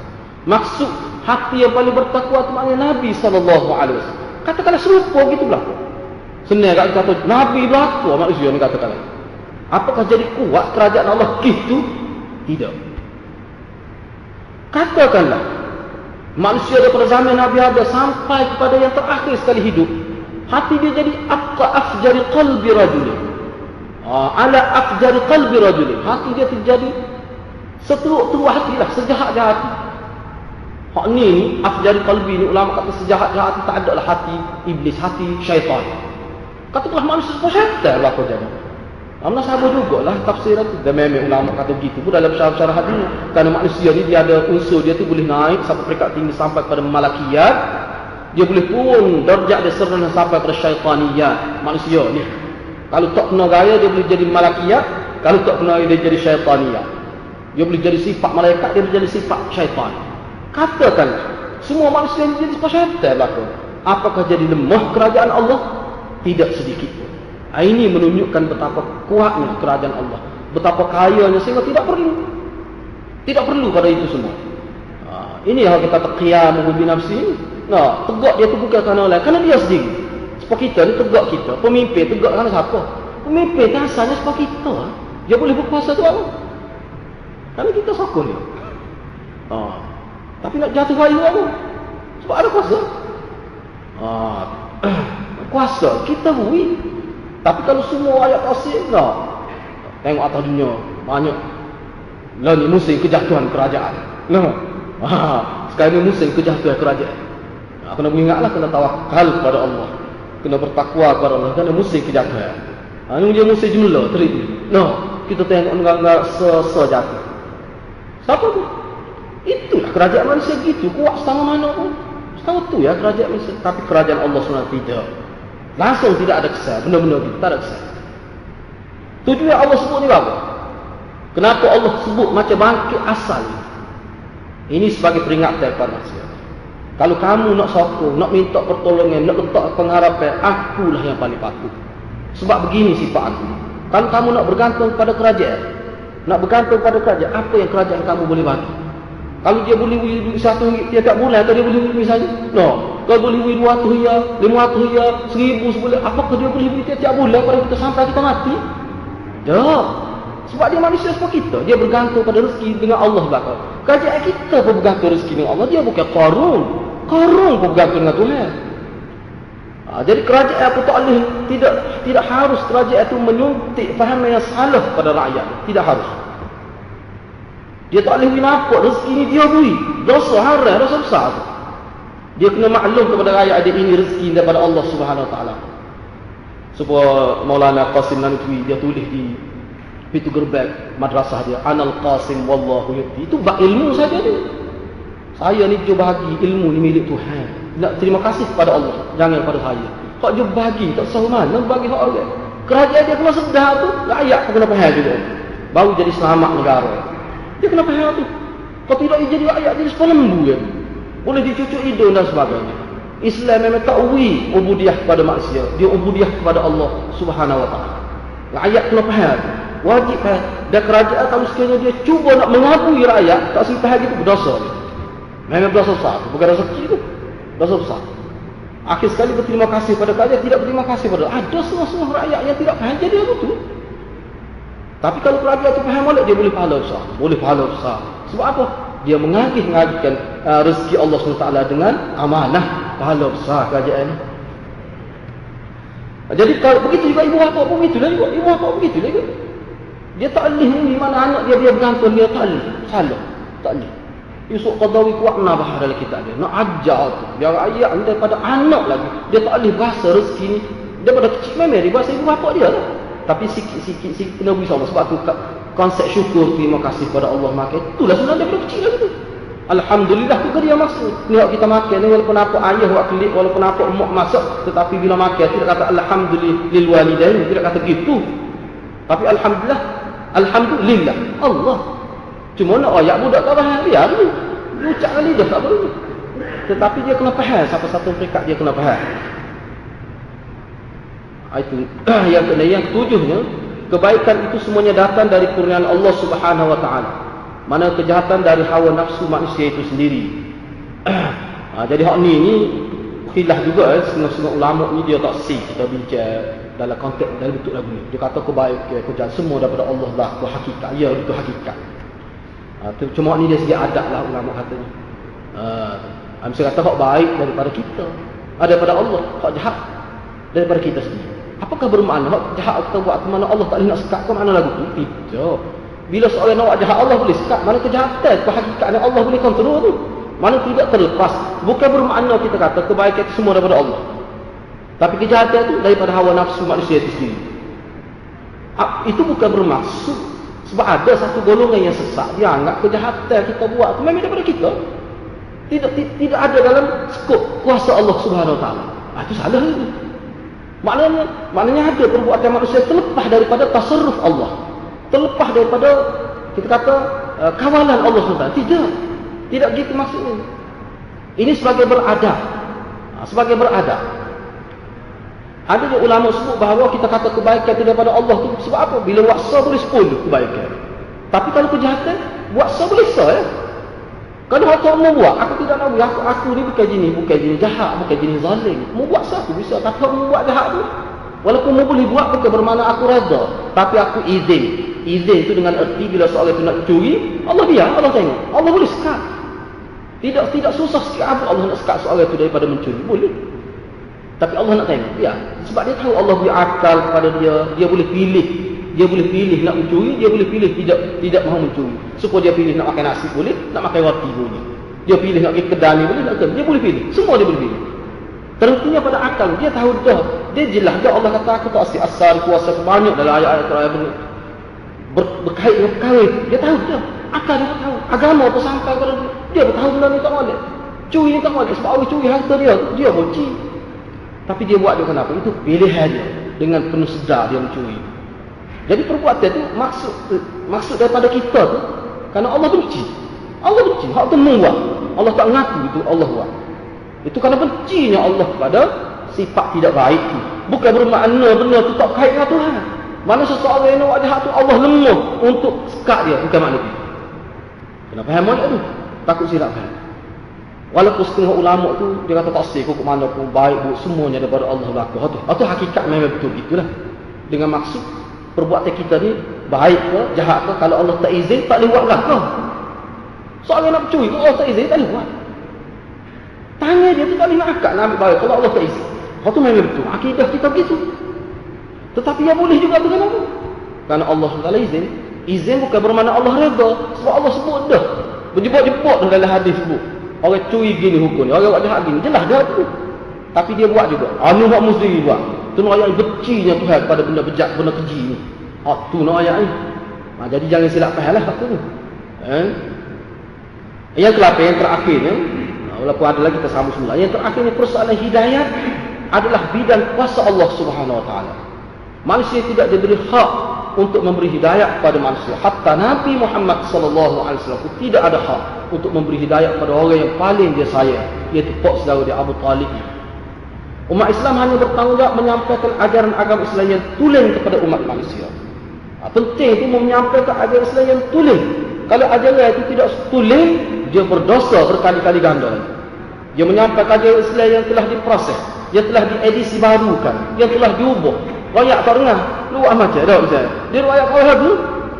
Maksud hati yang paling bertakwa itu maknanya Nabi sallallahu alaihi wasallam. Katakanlah serupa gitulah. Senang kat kata Nabi berlaku manusia ni katakanlah. Apakah jadi kuat kerajaan Allah gitu? Tidak. Katakanlah manusia daripada zaman Nabi ada sampai kepada yang terakhir sekali hidup hati dia jadi apa afjari qalbi rajuli ha, ala afjari qalbi rajuli hati dia terjadi seteruk-teruk hati lah sejahat-jahat hati hak ni ni afjari qalbi ni ulama kata sejahat-jahat hati tak ada lah hati iblis hati syaitan kata pula manusia semua syaitan lah kau jadi Allah sabar jugalah tafsir itu dan memang ulama kata begitu pun dalam syarah-syarah hati kerana manusia ni dia ada unsur dia tu boleh naik sampai peringkat tinggi sampai pada malakiyat dia boleh pun darjat dia serta sampai pada syaitaniyat manusia ni kalau tak kena gaya dia boleh jadi malakiyat Kalau tak kena dia jadi syaitaniyah. Dia boleh jadi sifat malaikat, dia boleh jadi sifat syaitan. Katakan semua manusia yang jadi sifat syaitan belakang. Apakah jadi lemah kerajaan Allah? Tidak sedikit pun. Ah, ini menunjukkan betapa kuatnya kerajaan Allah. Betapa kayanya sehingga tidak perlu. Tidak perlu pada itu semua. Ah, ini yang kita tekiam bi nafsi. Nah, tegak dia tu bukan kerana orang kerana dia sendiri. Sebab kita ni tegak kita. Pemimpin tegak kerana siapa? Pemimpin kan asalnya sebab kita. Dia boleh berkuasa tu apa? Kerana kita sokong dia. Ah. Tapi nak jatuh kayu apa? Sebab ada kuasa. Ah. kuasa kita bui. Tapi kalau semua ayat tasir, no. Tengok atas dunia, banyak. Lah ni musim kejatuhan kerajaan. No. Ah, sekarang ni musim kejatuhan kerajaan. Ah, kena ingatlah, kena tawakal kepada Allah. Kena bertakwa kepada Allah. Kerana musim kejatuhan. Ah, ini dia musim jumlah, terima. No. Kita tengok enggak-enggak se-jatuh. Siapa tu? Itulah kerajaan manusia gitu. Kuat sama mana pun. Tahu tu ya kerajaan manusia. Tapi kerajaan Allah SWT tidak. Langsung tidak ada kesan. Benda-benda itu tak ada kesan. Tujuan Allah sebut ni apa? Kenapa Allah sebut macam bangkit asal ini? sebagai peringatan kepada manusia. Kalau kamu nak sokong, nak minta pertolongan, nak letak pengharapan, akulah yang paling patut. Sebab begini sifat aku. Kalau kamu nak bergantung pada kerajaan, nak bergantung pada kerajaan, apa yang kerajaan kamu boleh bagi? Kalau dia boleh duit satu ringgit tiap bulan, atau dia boleh beli misalnya? No. Kalau boleh beli dua ratus ya, lima ratus ya, seribu sebulan, apakah dia boleh beli tiap bulan pada kita sampai kita mati? Tak. Sebab dia manusia seperti kita. Dia bergantung pada rezeki dengan Allah belakang. Kerajaan kita pun bergantung rezeki dengan Allah. Dia bukan korun. Korun pun bergantung dengan Tuhan. Ha, jadi kerajaan apa tak boleh, tidak tidak harus kerajaan itu menyuntik faham yang salah pada rakyat. Tidak harus. Dia tak boleh nampak rezeki ni dia beri. Dosa haram, dosa besar tu. Dia kena maklum kepada rakyat ada ini rezeki daripada Allah Subhanahu Wa Taala. Sebuah Maulana Qasim Nanutwi dia tulis di pintu gerbang madrasah dia Anal Qasim wallahu yuti. Itu bak ilmu saja tu. Saya ni dia bagi ilmu ni milik Tuhan. Nak terima kasih kepada Allah, jangan pada saya. Kau dia bagi tak tahu mana bagi hak orang. Kerajaan dia kena sedar tu, rakyat pun kena faham juga. Baru jadi selamat negara. Dia kena faham tu. Kalau tidak jadi rakyat jadi sepelembu ya. Boleh dicucuk hidung dan sebagainya. Islam memang takwi ubudiah kepada manusia. Dia ubudiah kepada Allah subhanahu wa ta'ala. Rakyat kena faham. Wajib faham. Dan kerajaan kalau sekiranya dia cuba nak mengabui rakyat, tak sih faham itu berdosa. Memang berdosa besar. Bukan dosa kecil itu. Dosa besar. Akhir sekali berterima kasih pada kerajaan, tidak berterima kasih pada Ada semua-semua rakyat yang tidak faham. Jadi apa tu? Tapi kalau kerajaan itu faham balik, dia boleh pahala besar. Boleh pahala besar. Sebab apa? Dia mengagih-ngagihkan uh, rezeki Allah SWT dengan amanah pahala besar kerajaan ini. Jadi kalau begitu juga ibu bapa pun begitu lah juga. Ibu bapa begitu lah juga. Dia tak boleh ni mana anak dia dia bergantung dia tak boleh. Salah. Tak boleh. Yusuf Qadawi kuat nabah dalam kitab dia. Nak ajar tu. Biar ayat daripada anak lagi. Dia tak boleh bahasa rezeki ni. Daripada kecil memang dia bahasa ibu bapa dia lah. Tapi sikit-sikit sikit kena beri sama. Sebab tu konsep syukur terima kasih kepada Allah makan. Itulah sebenarnya daripada kecil lagi tu. Alhamdulillah tu dia maksud. Tengok kita makan ni walaupun apa ayah buat kelik, walaupun apa mak masak, tetapi bila makan tidak kata alhamdulillah lil walidain, tidak kata gitu. Tapi alhamdulillah, alhamdulillah Allah. Cuma nak ayat budak tak faham dia ni. Ucap kali dah tak boleh. Tetapi dia kena faham siapa satu peringkat dia kena faham. Ah, itu yang kena yang ketujuhnya kebaikan itu semuanya datang dari kurniaan Allah Subhanahu wa taala mana kejahatan dari hawa nafsu manusia itu sendiri. ha, jadi hak ni ni khilaf juga eh, setengah-setengah ulama ni dia tak si kita bincang dalam konteks dalam bentuk lagu ni. Dia kata kebaikan kejahatan semua daripada Allah lah itu hakikat. Ya itu hakikat. Ha, tu, cuma ni dia segi adab lah ulama katanya. Ha, Misalnya kata hak baik daripada kita. Ha, daripada Allah. Hak jahat daripada kita sendiri. Apakah bermakna jahat kita buat mana Allah tak boleh nak sekat ke mana lagu tu? Tidak. Bila seorang nak jahat Allah boleh sekat. Mana kejahatan itu hakikatnya Allah boleh kontrol tu. Mana tidak terlepas. Bukan bermakna kita kata kebaikan itu semua daripada Allah. Tapi kejahatan itu daripada hawa nafsu manusia itu sendiri. Itu bukan bermaksud. Sebab ada satu golongan yang sesat. Dia anggap kejahatan kita buat itu memang daripada kita. Tidak tidak ada dalam skop kuasa Allah Subhanahu Wa Taala. Ah, itu salah itu. Maknanya, maknanya ada perbuatan manusia terlepas daripada tasarruf Allah. terlepas daripada kita kata uh, kawalan Allah SWT. Tidak. Tidak gitu maksudnya. Ini sebagai beradab. Ha, sebagai beradab. Ada juga ulama sebut bahawa kita kata kebaikan itu daripada Allah tu sebab apa? Bila sah boleh sepuluh kebaikan. Tapi kalau kejahatan, sah boleh sah ya. Kalau hak mau buat, aku tidak nak buat. Aku, aku ni bukan jenis, bukan jenis jahat, bukan jenis zalim. Mau buat sah aku bisa. Tapi mau buat jahat tu, walaupun mau boleh buat bukan bermakna aku reda. Tapi aku izin. Izin itu dengan erti bila seorang itu nak curi, Allah biar, Allah tengok. Allah boleh sekat. Tidak tidak susah apa Allah nak sekat seorang itu daripada mencuri. Boleh. Tapi Allah nak tengok. Ya. Sebab dia tahu Allah beri akal kepada dia. Dia boleh pilih. Dia boleh pilih nak mencuri. Dia boleh pilih tidak tidak mahu mencuri. Supaya dia pilih nak makan nasi boleh. Nak makan roti boleh. Dia pilih nak pergi kedai boleh. Nak Dia boleh pilih. Semua dia boleh pilih. Terhentinya pada akal. Dia tahu dah. Dia jelas. Dia Allah kata aku tak asyik asal kuasa banyak dalam ayat-ayat terakhir ini. Ber, berkait dengan perkara Dia tahu dah. Akal dia tahu. Agama apa sampai kepada dia. Dia tahu benda ni tak boleh. Curi ni tak boleh. Sebab orang curi harta dia. Dia benci. Tapi dia buat dia kenapa? Itu pilihan dia. Dengan penuh sedar dia mencuri. Jadi perbuatan itu maksud maksud daripada kita tu kerana Allah benci. Allah benci. Hak membuat. Allah tak ngaku itu Allah buat. Itu kerana bencinya Allah kepada sifat tidak baik itu. Bukan bermakna benda tu tak kait dengan Tuhan. Mana seseorang yang buat jahat tu Allah lemah untuk sekat dia. Bukan makna itu. Kenapa faham tu? Takut silap faham. Walaupun setengah ulama tu dia kata tak sih kok mana pun baik buruk semuanya daripada Allah belaka. Itu itu hakikat memang betul itulah. Dengan maksud perbuatan kita ni baik ke jahat ke kalau Allah tak izin tak boleh buat belaka. Soalan nak kalau Allah tak izin tak boleh buat. Tangan dia tu tak boleh nak akak nak ambil baik kalau Allah tak izin. Itu memang betul. Akidah kita begitu. Tetapi yang boleh juga dengan apa? Kerana Allah SWT izin. Izin bukan bermakna Allah reda. Sebab Allah sebut dah. Berjebak-jebak dalam hadis sebut. Orang curi gini hukum ni. Orang buat jahat gini. Jelas dia tu. Tapi dia buat juga. Anu buat mesti buat. Tu nak ayat becinya Tuhan pada benda bejat, benda keji ni. Ha, tu nak ayat ni. Ha, jadi jangan silap faham lah tu. Eh? Yang kelapa yang terakhir ni. Ha, walaupun ada lagi kita sambung semula. Yang terakhir ni persoalan hidayah adalah bidang kuasa Allah subhanahu wa ta'ala. Manusia tidak diberi hak untuk memberi hidayah kepada manusia. Hatta Nabi Muhammad sallallahu alaihi wasallam tidak ada hak untuk memberi hidayah kepada orang yang paling dia sayang, iaitu pak saudara dia Abu Talib. Umat Islam hanya bertanggungjawab menyampaikan ajaran agama Islam yang tulen kepada umat manusia. Ha, penting itu menyampaikan ajaran Islam yang tulen. Kalau ajaran itu tidak tulen, dia berdosa berkali-kali ganda. Dia menyampaikan ajaran Islam yang telah diproses, yang telah diedisi barukan, yang telah diubah. Rakyat tak dengar. Lu buat macam dah misalnya. Dia rakyat kau lagu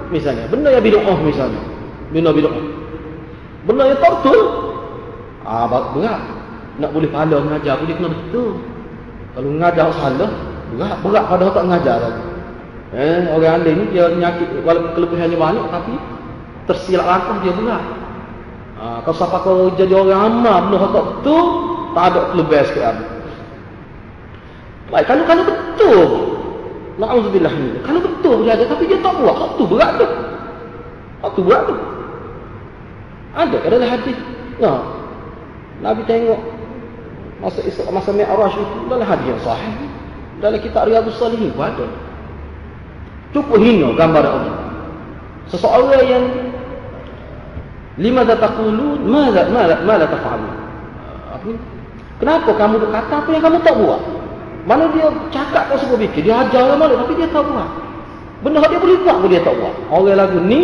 misalnya. Benda yang bid'ah misalnya. Benda bid'ah. Benda yang tak betul. Ah, berat. Nak boleh pahala mengajar boleh kena betul. Kalau mengajar salah, berat. Berat pada tak mengajar lagi. Eh, orang anda ni dia nyakit walaupun kelebihannya banyak tapi tersilap langkah dia berat. Ah, kalau siapa kau jadi orang amal benda tak betul, tak ada kelebihan sikit Baik, kalau kalau betul Na'udzubillah ni. Kalau betul dia ada tapi dia tak buat, hak tu berat tu. Hak tu berat tu. Ada dalam hadis. Nah. Nabi tengok masa Isra masa Mi'raj itu dalam hadis yang sahih. Dalam kitab Riyadhus Shalihin pun ada. Cukup hina gambar Allah. Seseorang yang lima taqulun ma la ma la, ma la taf'alun. Apa? Kenapa kamu kata apa yang kamu tak buat? Mana dia cakap kau semua fikir. Dia ajar orang malu tapi dia tak buat. Benda dia boleh buat pun dia tak buat. Orang lagu ni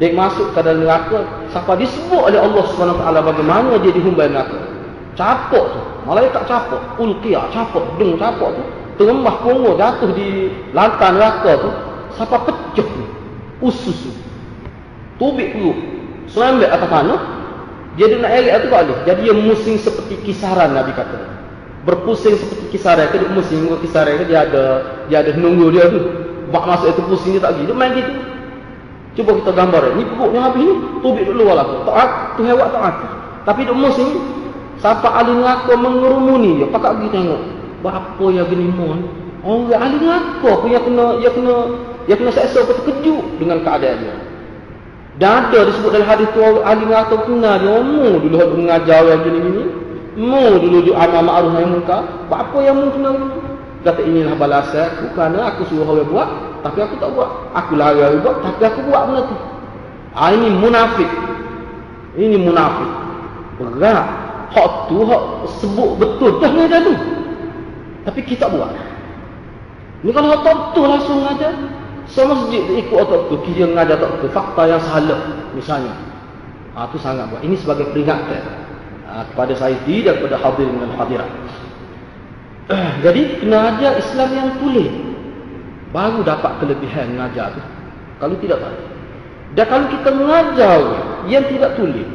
dia masuk ke dalam neraka sampai disebut oleh Allah SWT bagaimana dia dihumbai neraka. Capok tu. Malaikat capok. Ulqiyah capok. Dung capok tu. Terembah punggung jatuh di lantai neraka tu. Sampai pecah ni. Usus tu. Tubik perut. Selambek atas mana. Dia nak erik tu tak boleh. Jadi dia musing seperti kisaran Nabi kata berpusing seperti kisaran dia pusing muka kisaran dia ada dia ada nunggu dia tu bak masuk itu pusing dia tak pergi dia main gitu cuba kita gambar ni perutnya habis ni tubik dulu lah taat tu hewan taat tapi dia pusing siapa ahli ngaku mengerumuni dia pakak pergi tengok apa yang gini mon oh ya ahli ngaku pun yang kena yang kena yang kena seksa terkejut dengan keadaan dia dan ada disebut dalam hadis tu ahli ngaku kenal dia omong dulu mengajar yang gini-gini Mu dulu di amal ma'ruf nahi munkar. Apa yang mu kena Kata inilah balasan kerana aku suruh orang buat tapi aku tak buat. Aku lari-lari buat, tapi aku buat benda tu. Ha, ini munafik. Ini munafik. Berat. Hak tu, hak sebut betul. Dah ngajar tu. Tapi kita buat. Ini kalau hak tak betul langsung ngajar. Semua masjid ikut otak tu. Kira ngajar tak betul. Fakta yang salah. Misalnya. Ha, itu sangat buat. Ini sebagai peringatan. Ha, kepada saya dan kepada hadirin dan hadirat. Jadi kena ajar Islam yang tulis. Baru dapat kelebihan mengajar tu. Kalau tidak tak. Dan kalau kita mengajar yang tidak tulis.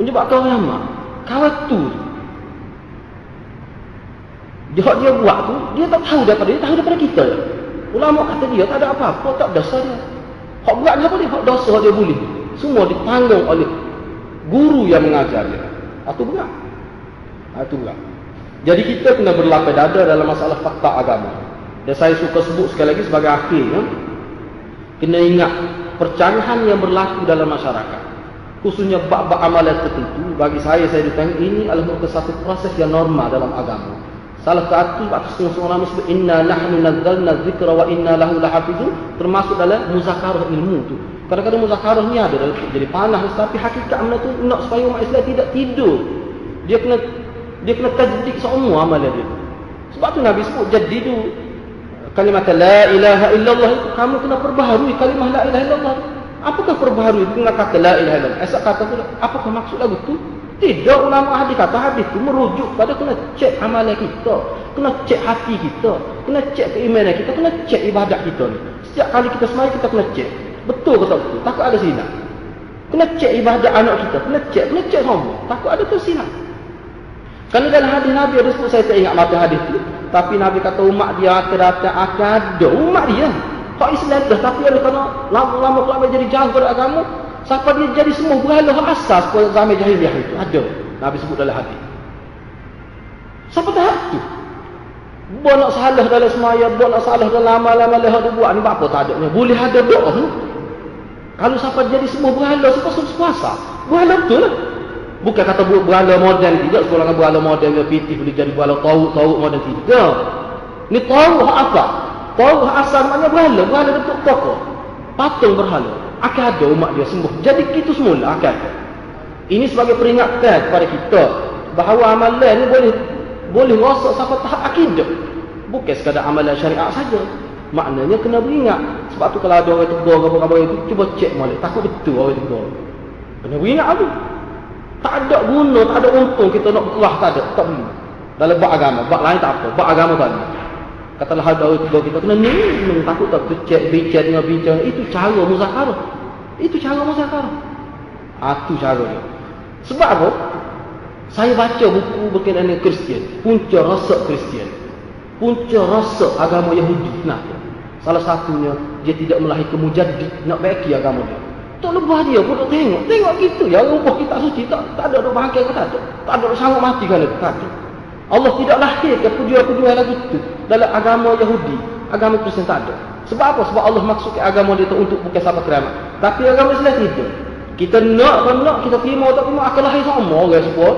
Menyebabkan orang Kalau tu. Dia dia buat tu. Dia tak tahu daripada dia. Tahu daripada kita. Ulama kata dia tak ada apa-apa. Tak dosa dia. Hak berat dia boleh. Hak dosa dia boleh. Semua ditanggung oleh guru yang mengajar dia. Itu berat. Itu berat. Jadi kita kena berlapis dada dalam masalah fakta agama. Dan saya suka sebut sekali lagi sebagai akhir. Ya? Kena ingat percanggahan yang berlaku dalam masyarakat. Khususnya bab-bab amalan tertentu. Bagi saya, saya ditanya ini adalah merupakan satu proses yang normal dalam agama. Salah satu waktu setengah-setengah nama sebut Inna nahnu nazzalna zikra wa inna lahu lahafizun Termasuk dalam muzakarah ilmu tu Kadang-kadang muzakarah ni ada jadi panah Tapi hakikat mana tu nak supaya umat Islam tidak tidur Dia kena dia kena tajdik semua amalan dia. Sebab tu Nabi sebut jadidu kalimat la ilaha illallah itu kamu kena perbaharui kalimah la ilaha illallah. Apakah perbaharui dengan kata la ilaha illallah? Esok kata tu apakah maksud lagu tu? Tidak ulama hadis kata hadis tu merujuk pada kena cek amalan kita, kena cek hati kita, kena cek keimanan kita, kena cek ibadat kita ni. Setiap kali kita semai kita kena cek. Betul ke tak betul? Takut ada sinar. Kena cek ibadat anak kita, kena cek, kena cek semua. Takut ada tersinar. Kerana dalam hadis Nabi ada sebut saya tak ingat mata hadis tu. Tapi Nabi kata umat dia akan datang akan ada. Umat dia. Kau Islam dah. Tapi ada kena lama-lama lama jadi jauh dari agama. Sampai dia jadi semua berhala asas pada zaman jahiliah itu. Ada. Nabi sebut dalam hadis. Siapa tahap tu? Buat nak salah dalam semaya, buat nak salah dalam lama-lama leha dia buat ni apa tak ada. Boleh ada doa tu. Kalau sampai jadi semua berhala, siapa suruh puasa? Berhala betul lah. Bukan kata berhala moden tidak sekolah berhala ke fiktif boleh jadi berhala tahu-tahu moden tidak. Ni tahu apa? Tahu asal maknanya berhala, berhala bentuk tokoh. Patung berhala. Akan ada umat dia sembuh. Jadi kita semula akan. Ini sebagai peringatan kepada kita bahawa amalan ni boleh boleh rosak sampai tahap akidah. Bukan sekadar amalan syariat saja. Maknanya kena beringat. Sebab tu kalau ada orang tegur apa-apa itu, cuba cek balik. Takut betul orang tegur. Kena beringat apa? Tak ada guna, tak ada untung kita nak berkelah tak ada. Tak boleh. Dalam bak agama. Bak lain tak apa. Bak agama tak ada. Katalah ada tiga kita kena ni. Takut tak kecek, bincang dengan bincang. Itu cara muzakarah. Itu cara muzakarah. Itu ah, cara dia. Sebab apa? Saya baca buku berkenaan dengan Kristian. Punca rasa Kristian. Punca rasa agama Yahudi. Kenapa? Salah satunya, dia tidak melahirkan mujadid. Nak baiki agama dia. Tak lebah dia pun tak tengok. Tengok gitu. Ya Allah kita suci. Tak, tak ada orang ke tak ada. Tak ada orang sanggup mati kan Tak ada. Allah tidak lahir ke pujuan-pujuan lagi itu. Dalam agama Yahudi. Agama Kristen tak ada. Sebab apa? Sebab Allah maksudkan agama dia itu untuk bukan sampai keramat. Tapi agama Islam tidak. Kita nak kan nak. Kita terima atau terima. Akan lahir sama orang sebut.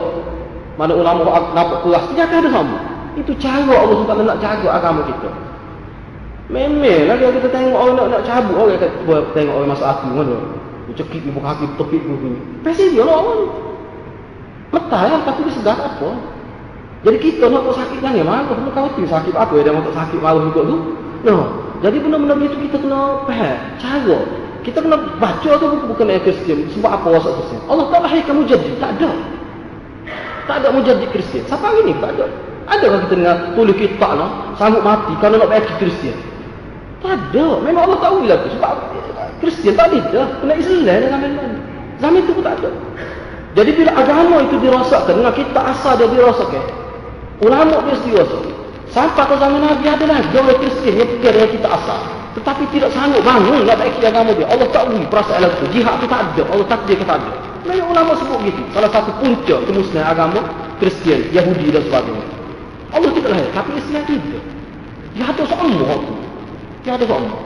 Mana ulama nampak keras. Tidak ada sama. Itu cara Allah SWT nak jaga agama kita. Memang lagi kita tengok orang nak, nak cabut orang kata tengok orang masuk aku mana. Cekik ibu kaki tepik ibu ni. Pasti dia lah orang. Metah lah tapi dia segar apa. Jadi kita nak sakit jangan malu. Kita khawatir sakit apa ya dia nak sakit malu juga tu. No. Jadi benar-benar itu kita kena faham cara. Kita kena baca tu bukan, bukan ayat Kristian. Sebab apa wasat Kristian? Allah tak lahirkan mujadid. Tak ada. Tak ada mujadid Kristian. Siapa hari ni? Tak ada. Ada kan kita dengar tulis kitab lah. Sanggup mati kalau nak bayar Kristian. Tak ada. Memang Allah tahu lah tu. Sebab Kristian tak ada. Kena Islam dalam zaman lain. Zaman itu pun tak ada. Jadi bila agama itu dirasakan, dengan kita asal dia dirasakan. Ulama dia dirasakan. Sampai ke zaman Nabi ada lah. Jauh Kristian yang fikir dengan kita asal. Tetapi tidak sanggup bangun nak baiki agama dia. Allah tak boleh perasaan itu. Jihad itu tak ada. Allah tak dia ada. Banyak ulama sebut gitu. Salah satu punca kemusnahan agama Kristian, Yahudi dan sebagainya. Allah tidak lahir. Tapi Islam tidak. Dia ada semua itu. Dia ada semua.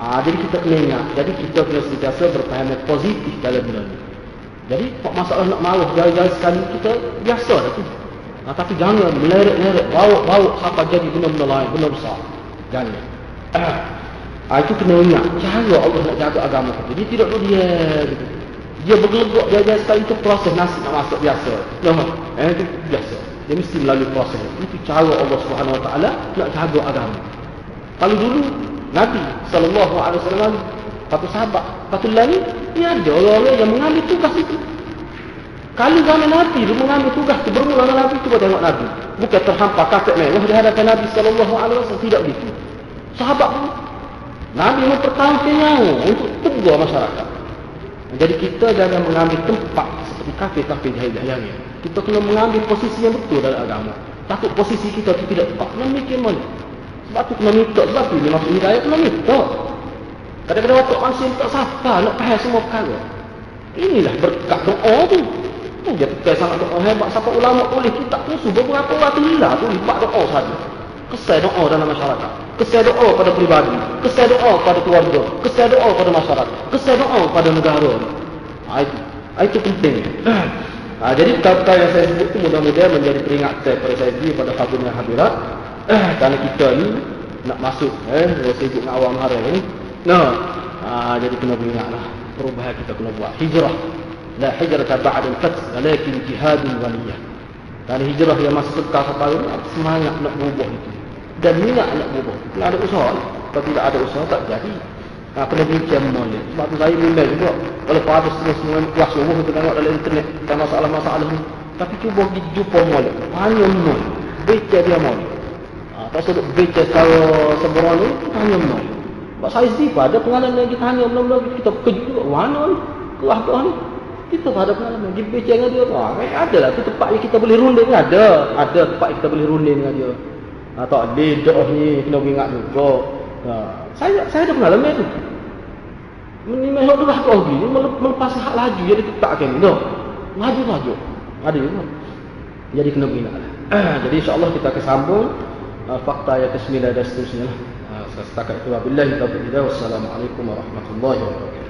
Ha, jadi kita kena ingat. Jadi kita kena sentiasa berfaham positif dalam benda ni. Jadi masalah nak marah jauh-jauh sekali kita biasa tu. Ha, tapi jangan meleret-leret, bawa-bawa sampai jadi benda-benda lain, benda besar. Jangan. Ha, itu kena ingat. Cara Allah nak jaga agama kita. Dia tidak duduk dia gitu. Dia bergelegok dia dia sekali itu proses nasi nak masuk biasa. Nah, eh itu biasa. Dia mesti melalui proses. Itu cara Allah Subhanahu Wa Taala nak jaga agama. Kalau dulu Nabi sallallahu alaihi wasallam satu sahabat, satu lagi, dia ada orang-orang yang mengambil tugas itu. Kalau zaman Nabi dia mengambil tugas itu bermula dengan Nabi cuba tengok Nabi. Bukan terhampar kakek mewah di hadapan Nabi sallallahu alaihi wasallam tidak begitu. Sahabat pun Nabi nyawa untuk tegur masyarakat. Jadi kita jangan mengambil tempat seperti kafe-kafe jahil-jahil Kita kena mengambil posisi yang betul dalam agama. Takut posisi kita itu tidak tepat. Kena mikir mana? Sebab tu kena minta. Sebab tu dia masuk hidayah kena minta. Kadang-kadang waktu manusia minta siapa nak faham semua perkara. Inilah berkat doa tu. Tu dia pakai sangat doa hebat. Siapa ulama boleh kita musuh beberapa waktu hilang tu. Lipat doa saja. Kesal doa dalam masyarakat. Kesal doa pada pribadi. Kesal doa pada keluarga. Kesal doa pada masyarakat. Kesal doa pada negara. Ha, itu. Ha, itu penting. Ha, jadi perkara yang saya sebut itu mudah-mudahan menjadi peringatan pada saya sendiri pada kabun yang hadirat. Kerana kita ni nak masuk eh, rasa ikut dengan awam hari ni. Nah, ha, jadi kena beringatlah. Perubahan kita kena buat. Hijrah. La hijrah ba'da al-fath. Walakin jihadun waliyah. Dan hijrah yang masih sekar sampai semangat nak berubah itu dan minat nak berubah. Kalau ada usaha, kalau tidak ada usaha tak jadi. Ha, kena bincang molek. Sebab tu saya bimbang juga. Kalau pada semua-semua kuasa Allah kita tengok dalam internet tentang masalah-masalah ni. Tapi cuba pergi jumpa molek. Hanya nol. Baca dia molek. Ha, tak sebut baca secara seberang ni, hanya nol. Sebab saya sendiri ada pengalaman yang kita hanya mula-mula kita kejut juga. Mana ni? Kelah-kelah ni. Kita ada pengalaman. Dia baca dengan dia. Ha, ada lah. Itu tempat yang kita boleh runding. Ada. Ada tempat yang kita boleh runding dengan dia atau lidah ni kena ingat juga. Ha. Saya saya ada pengalaman tu. Ini memang tu lah lagi melepas hak laju jadi tetap kan. No. Laju laju. Ada juga. Jadi kena ingat lah. jadi insya-Allah kita akan sambung fakta yang ke-9 dan seterusnya lah. Setakat itu wabillahi taufiq hidayah wassalamualaikum warahmatullahi wabarakatuh.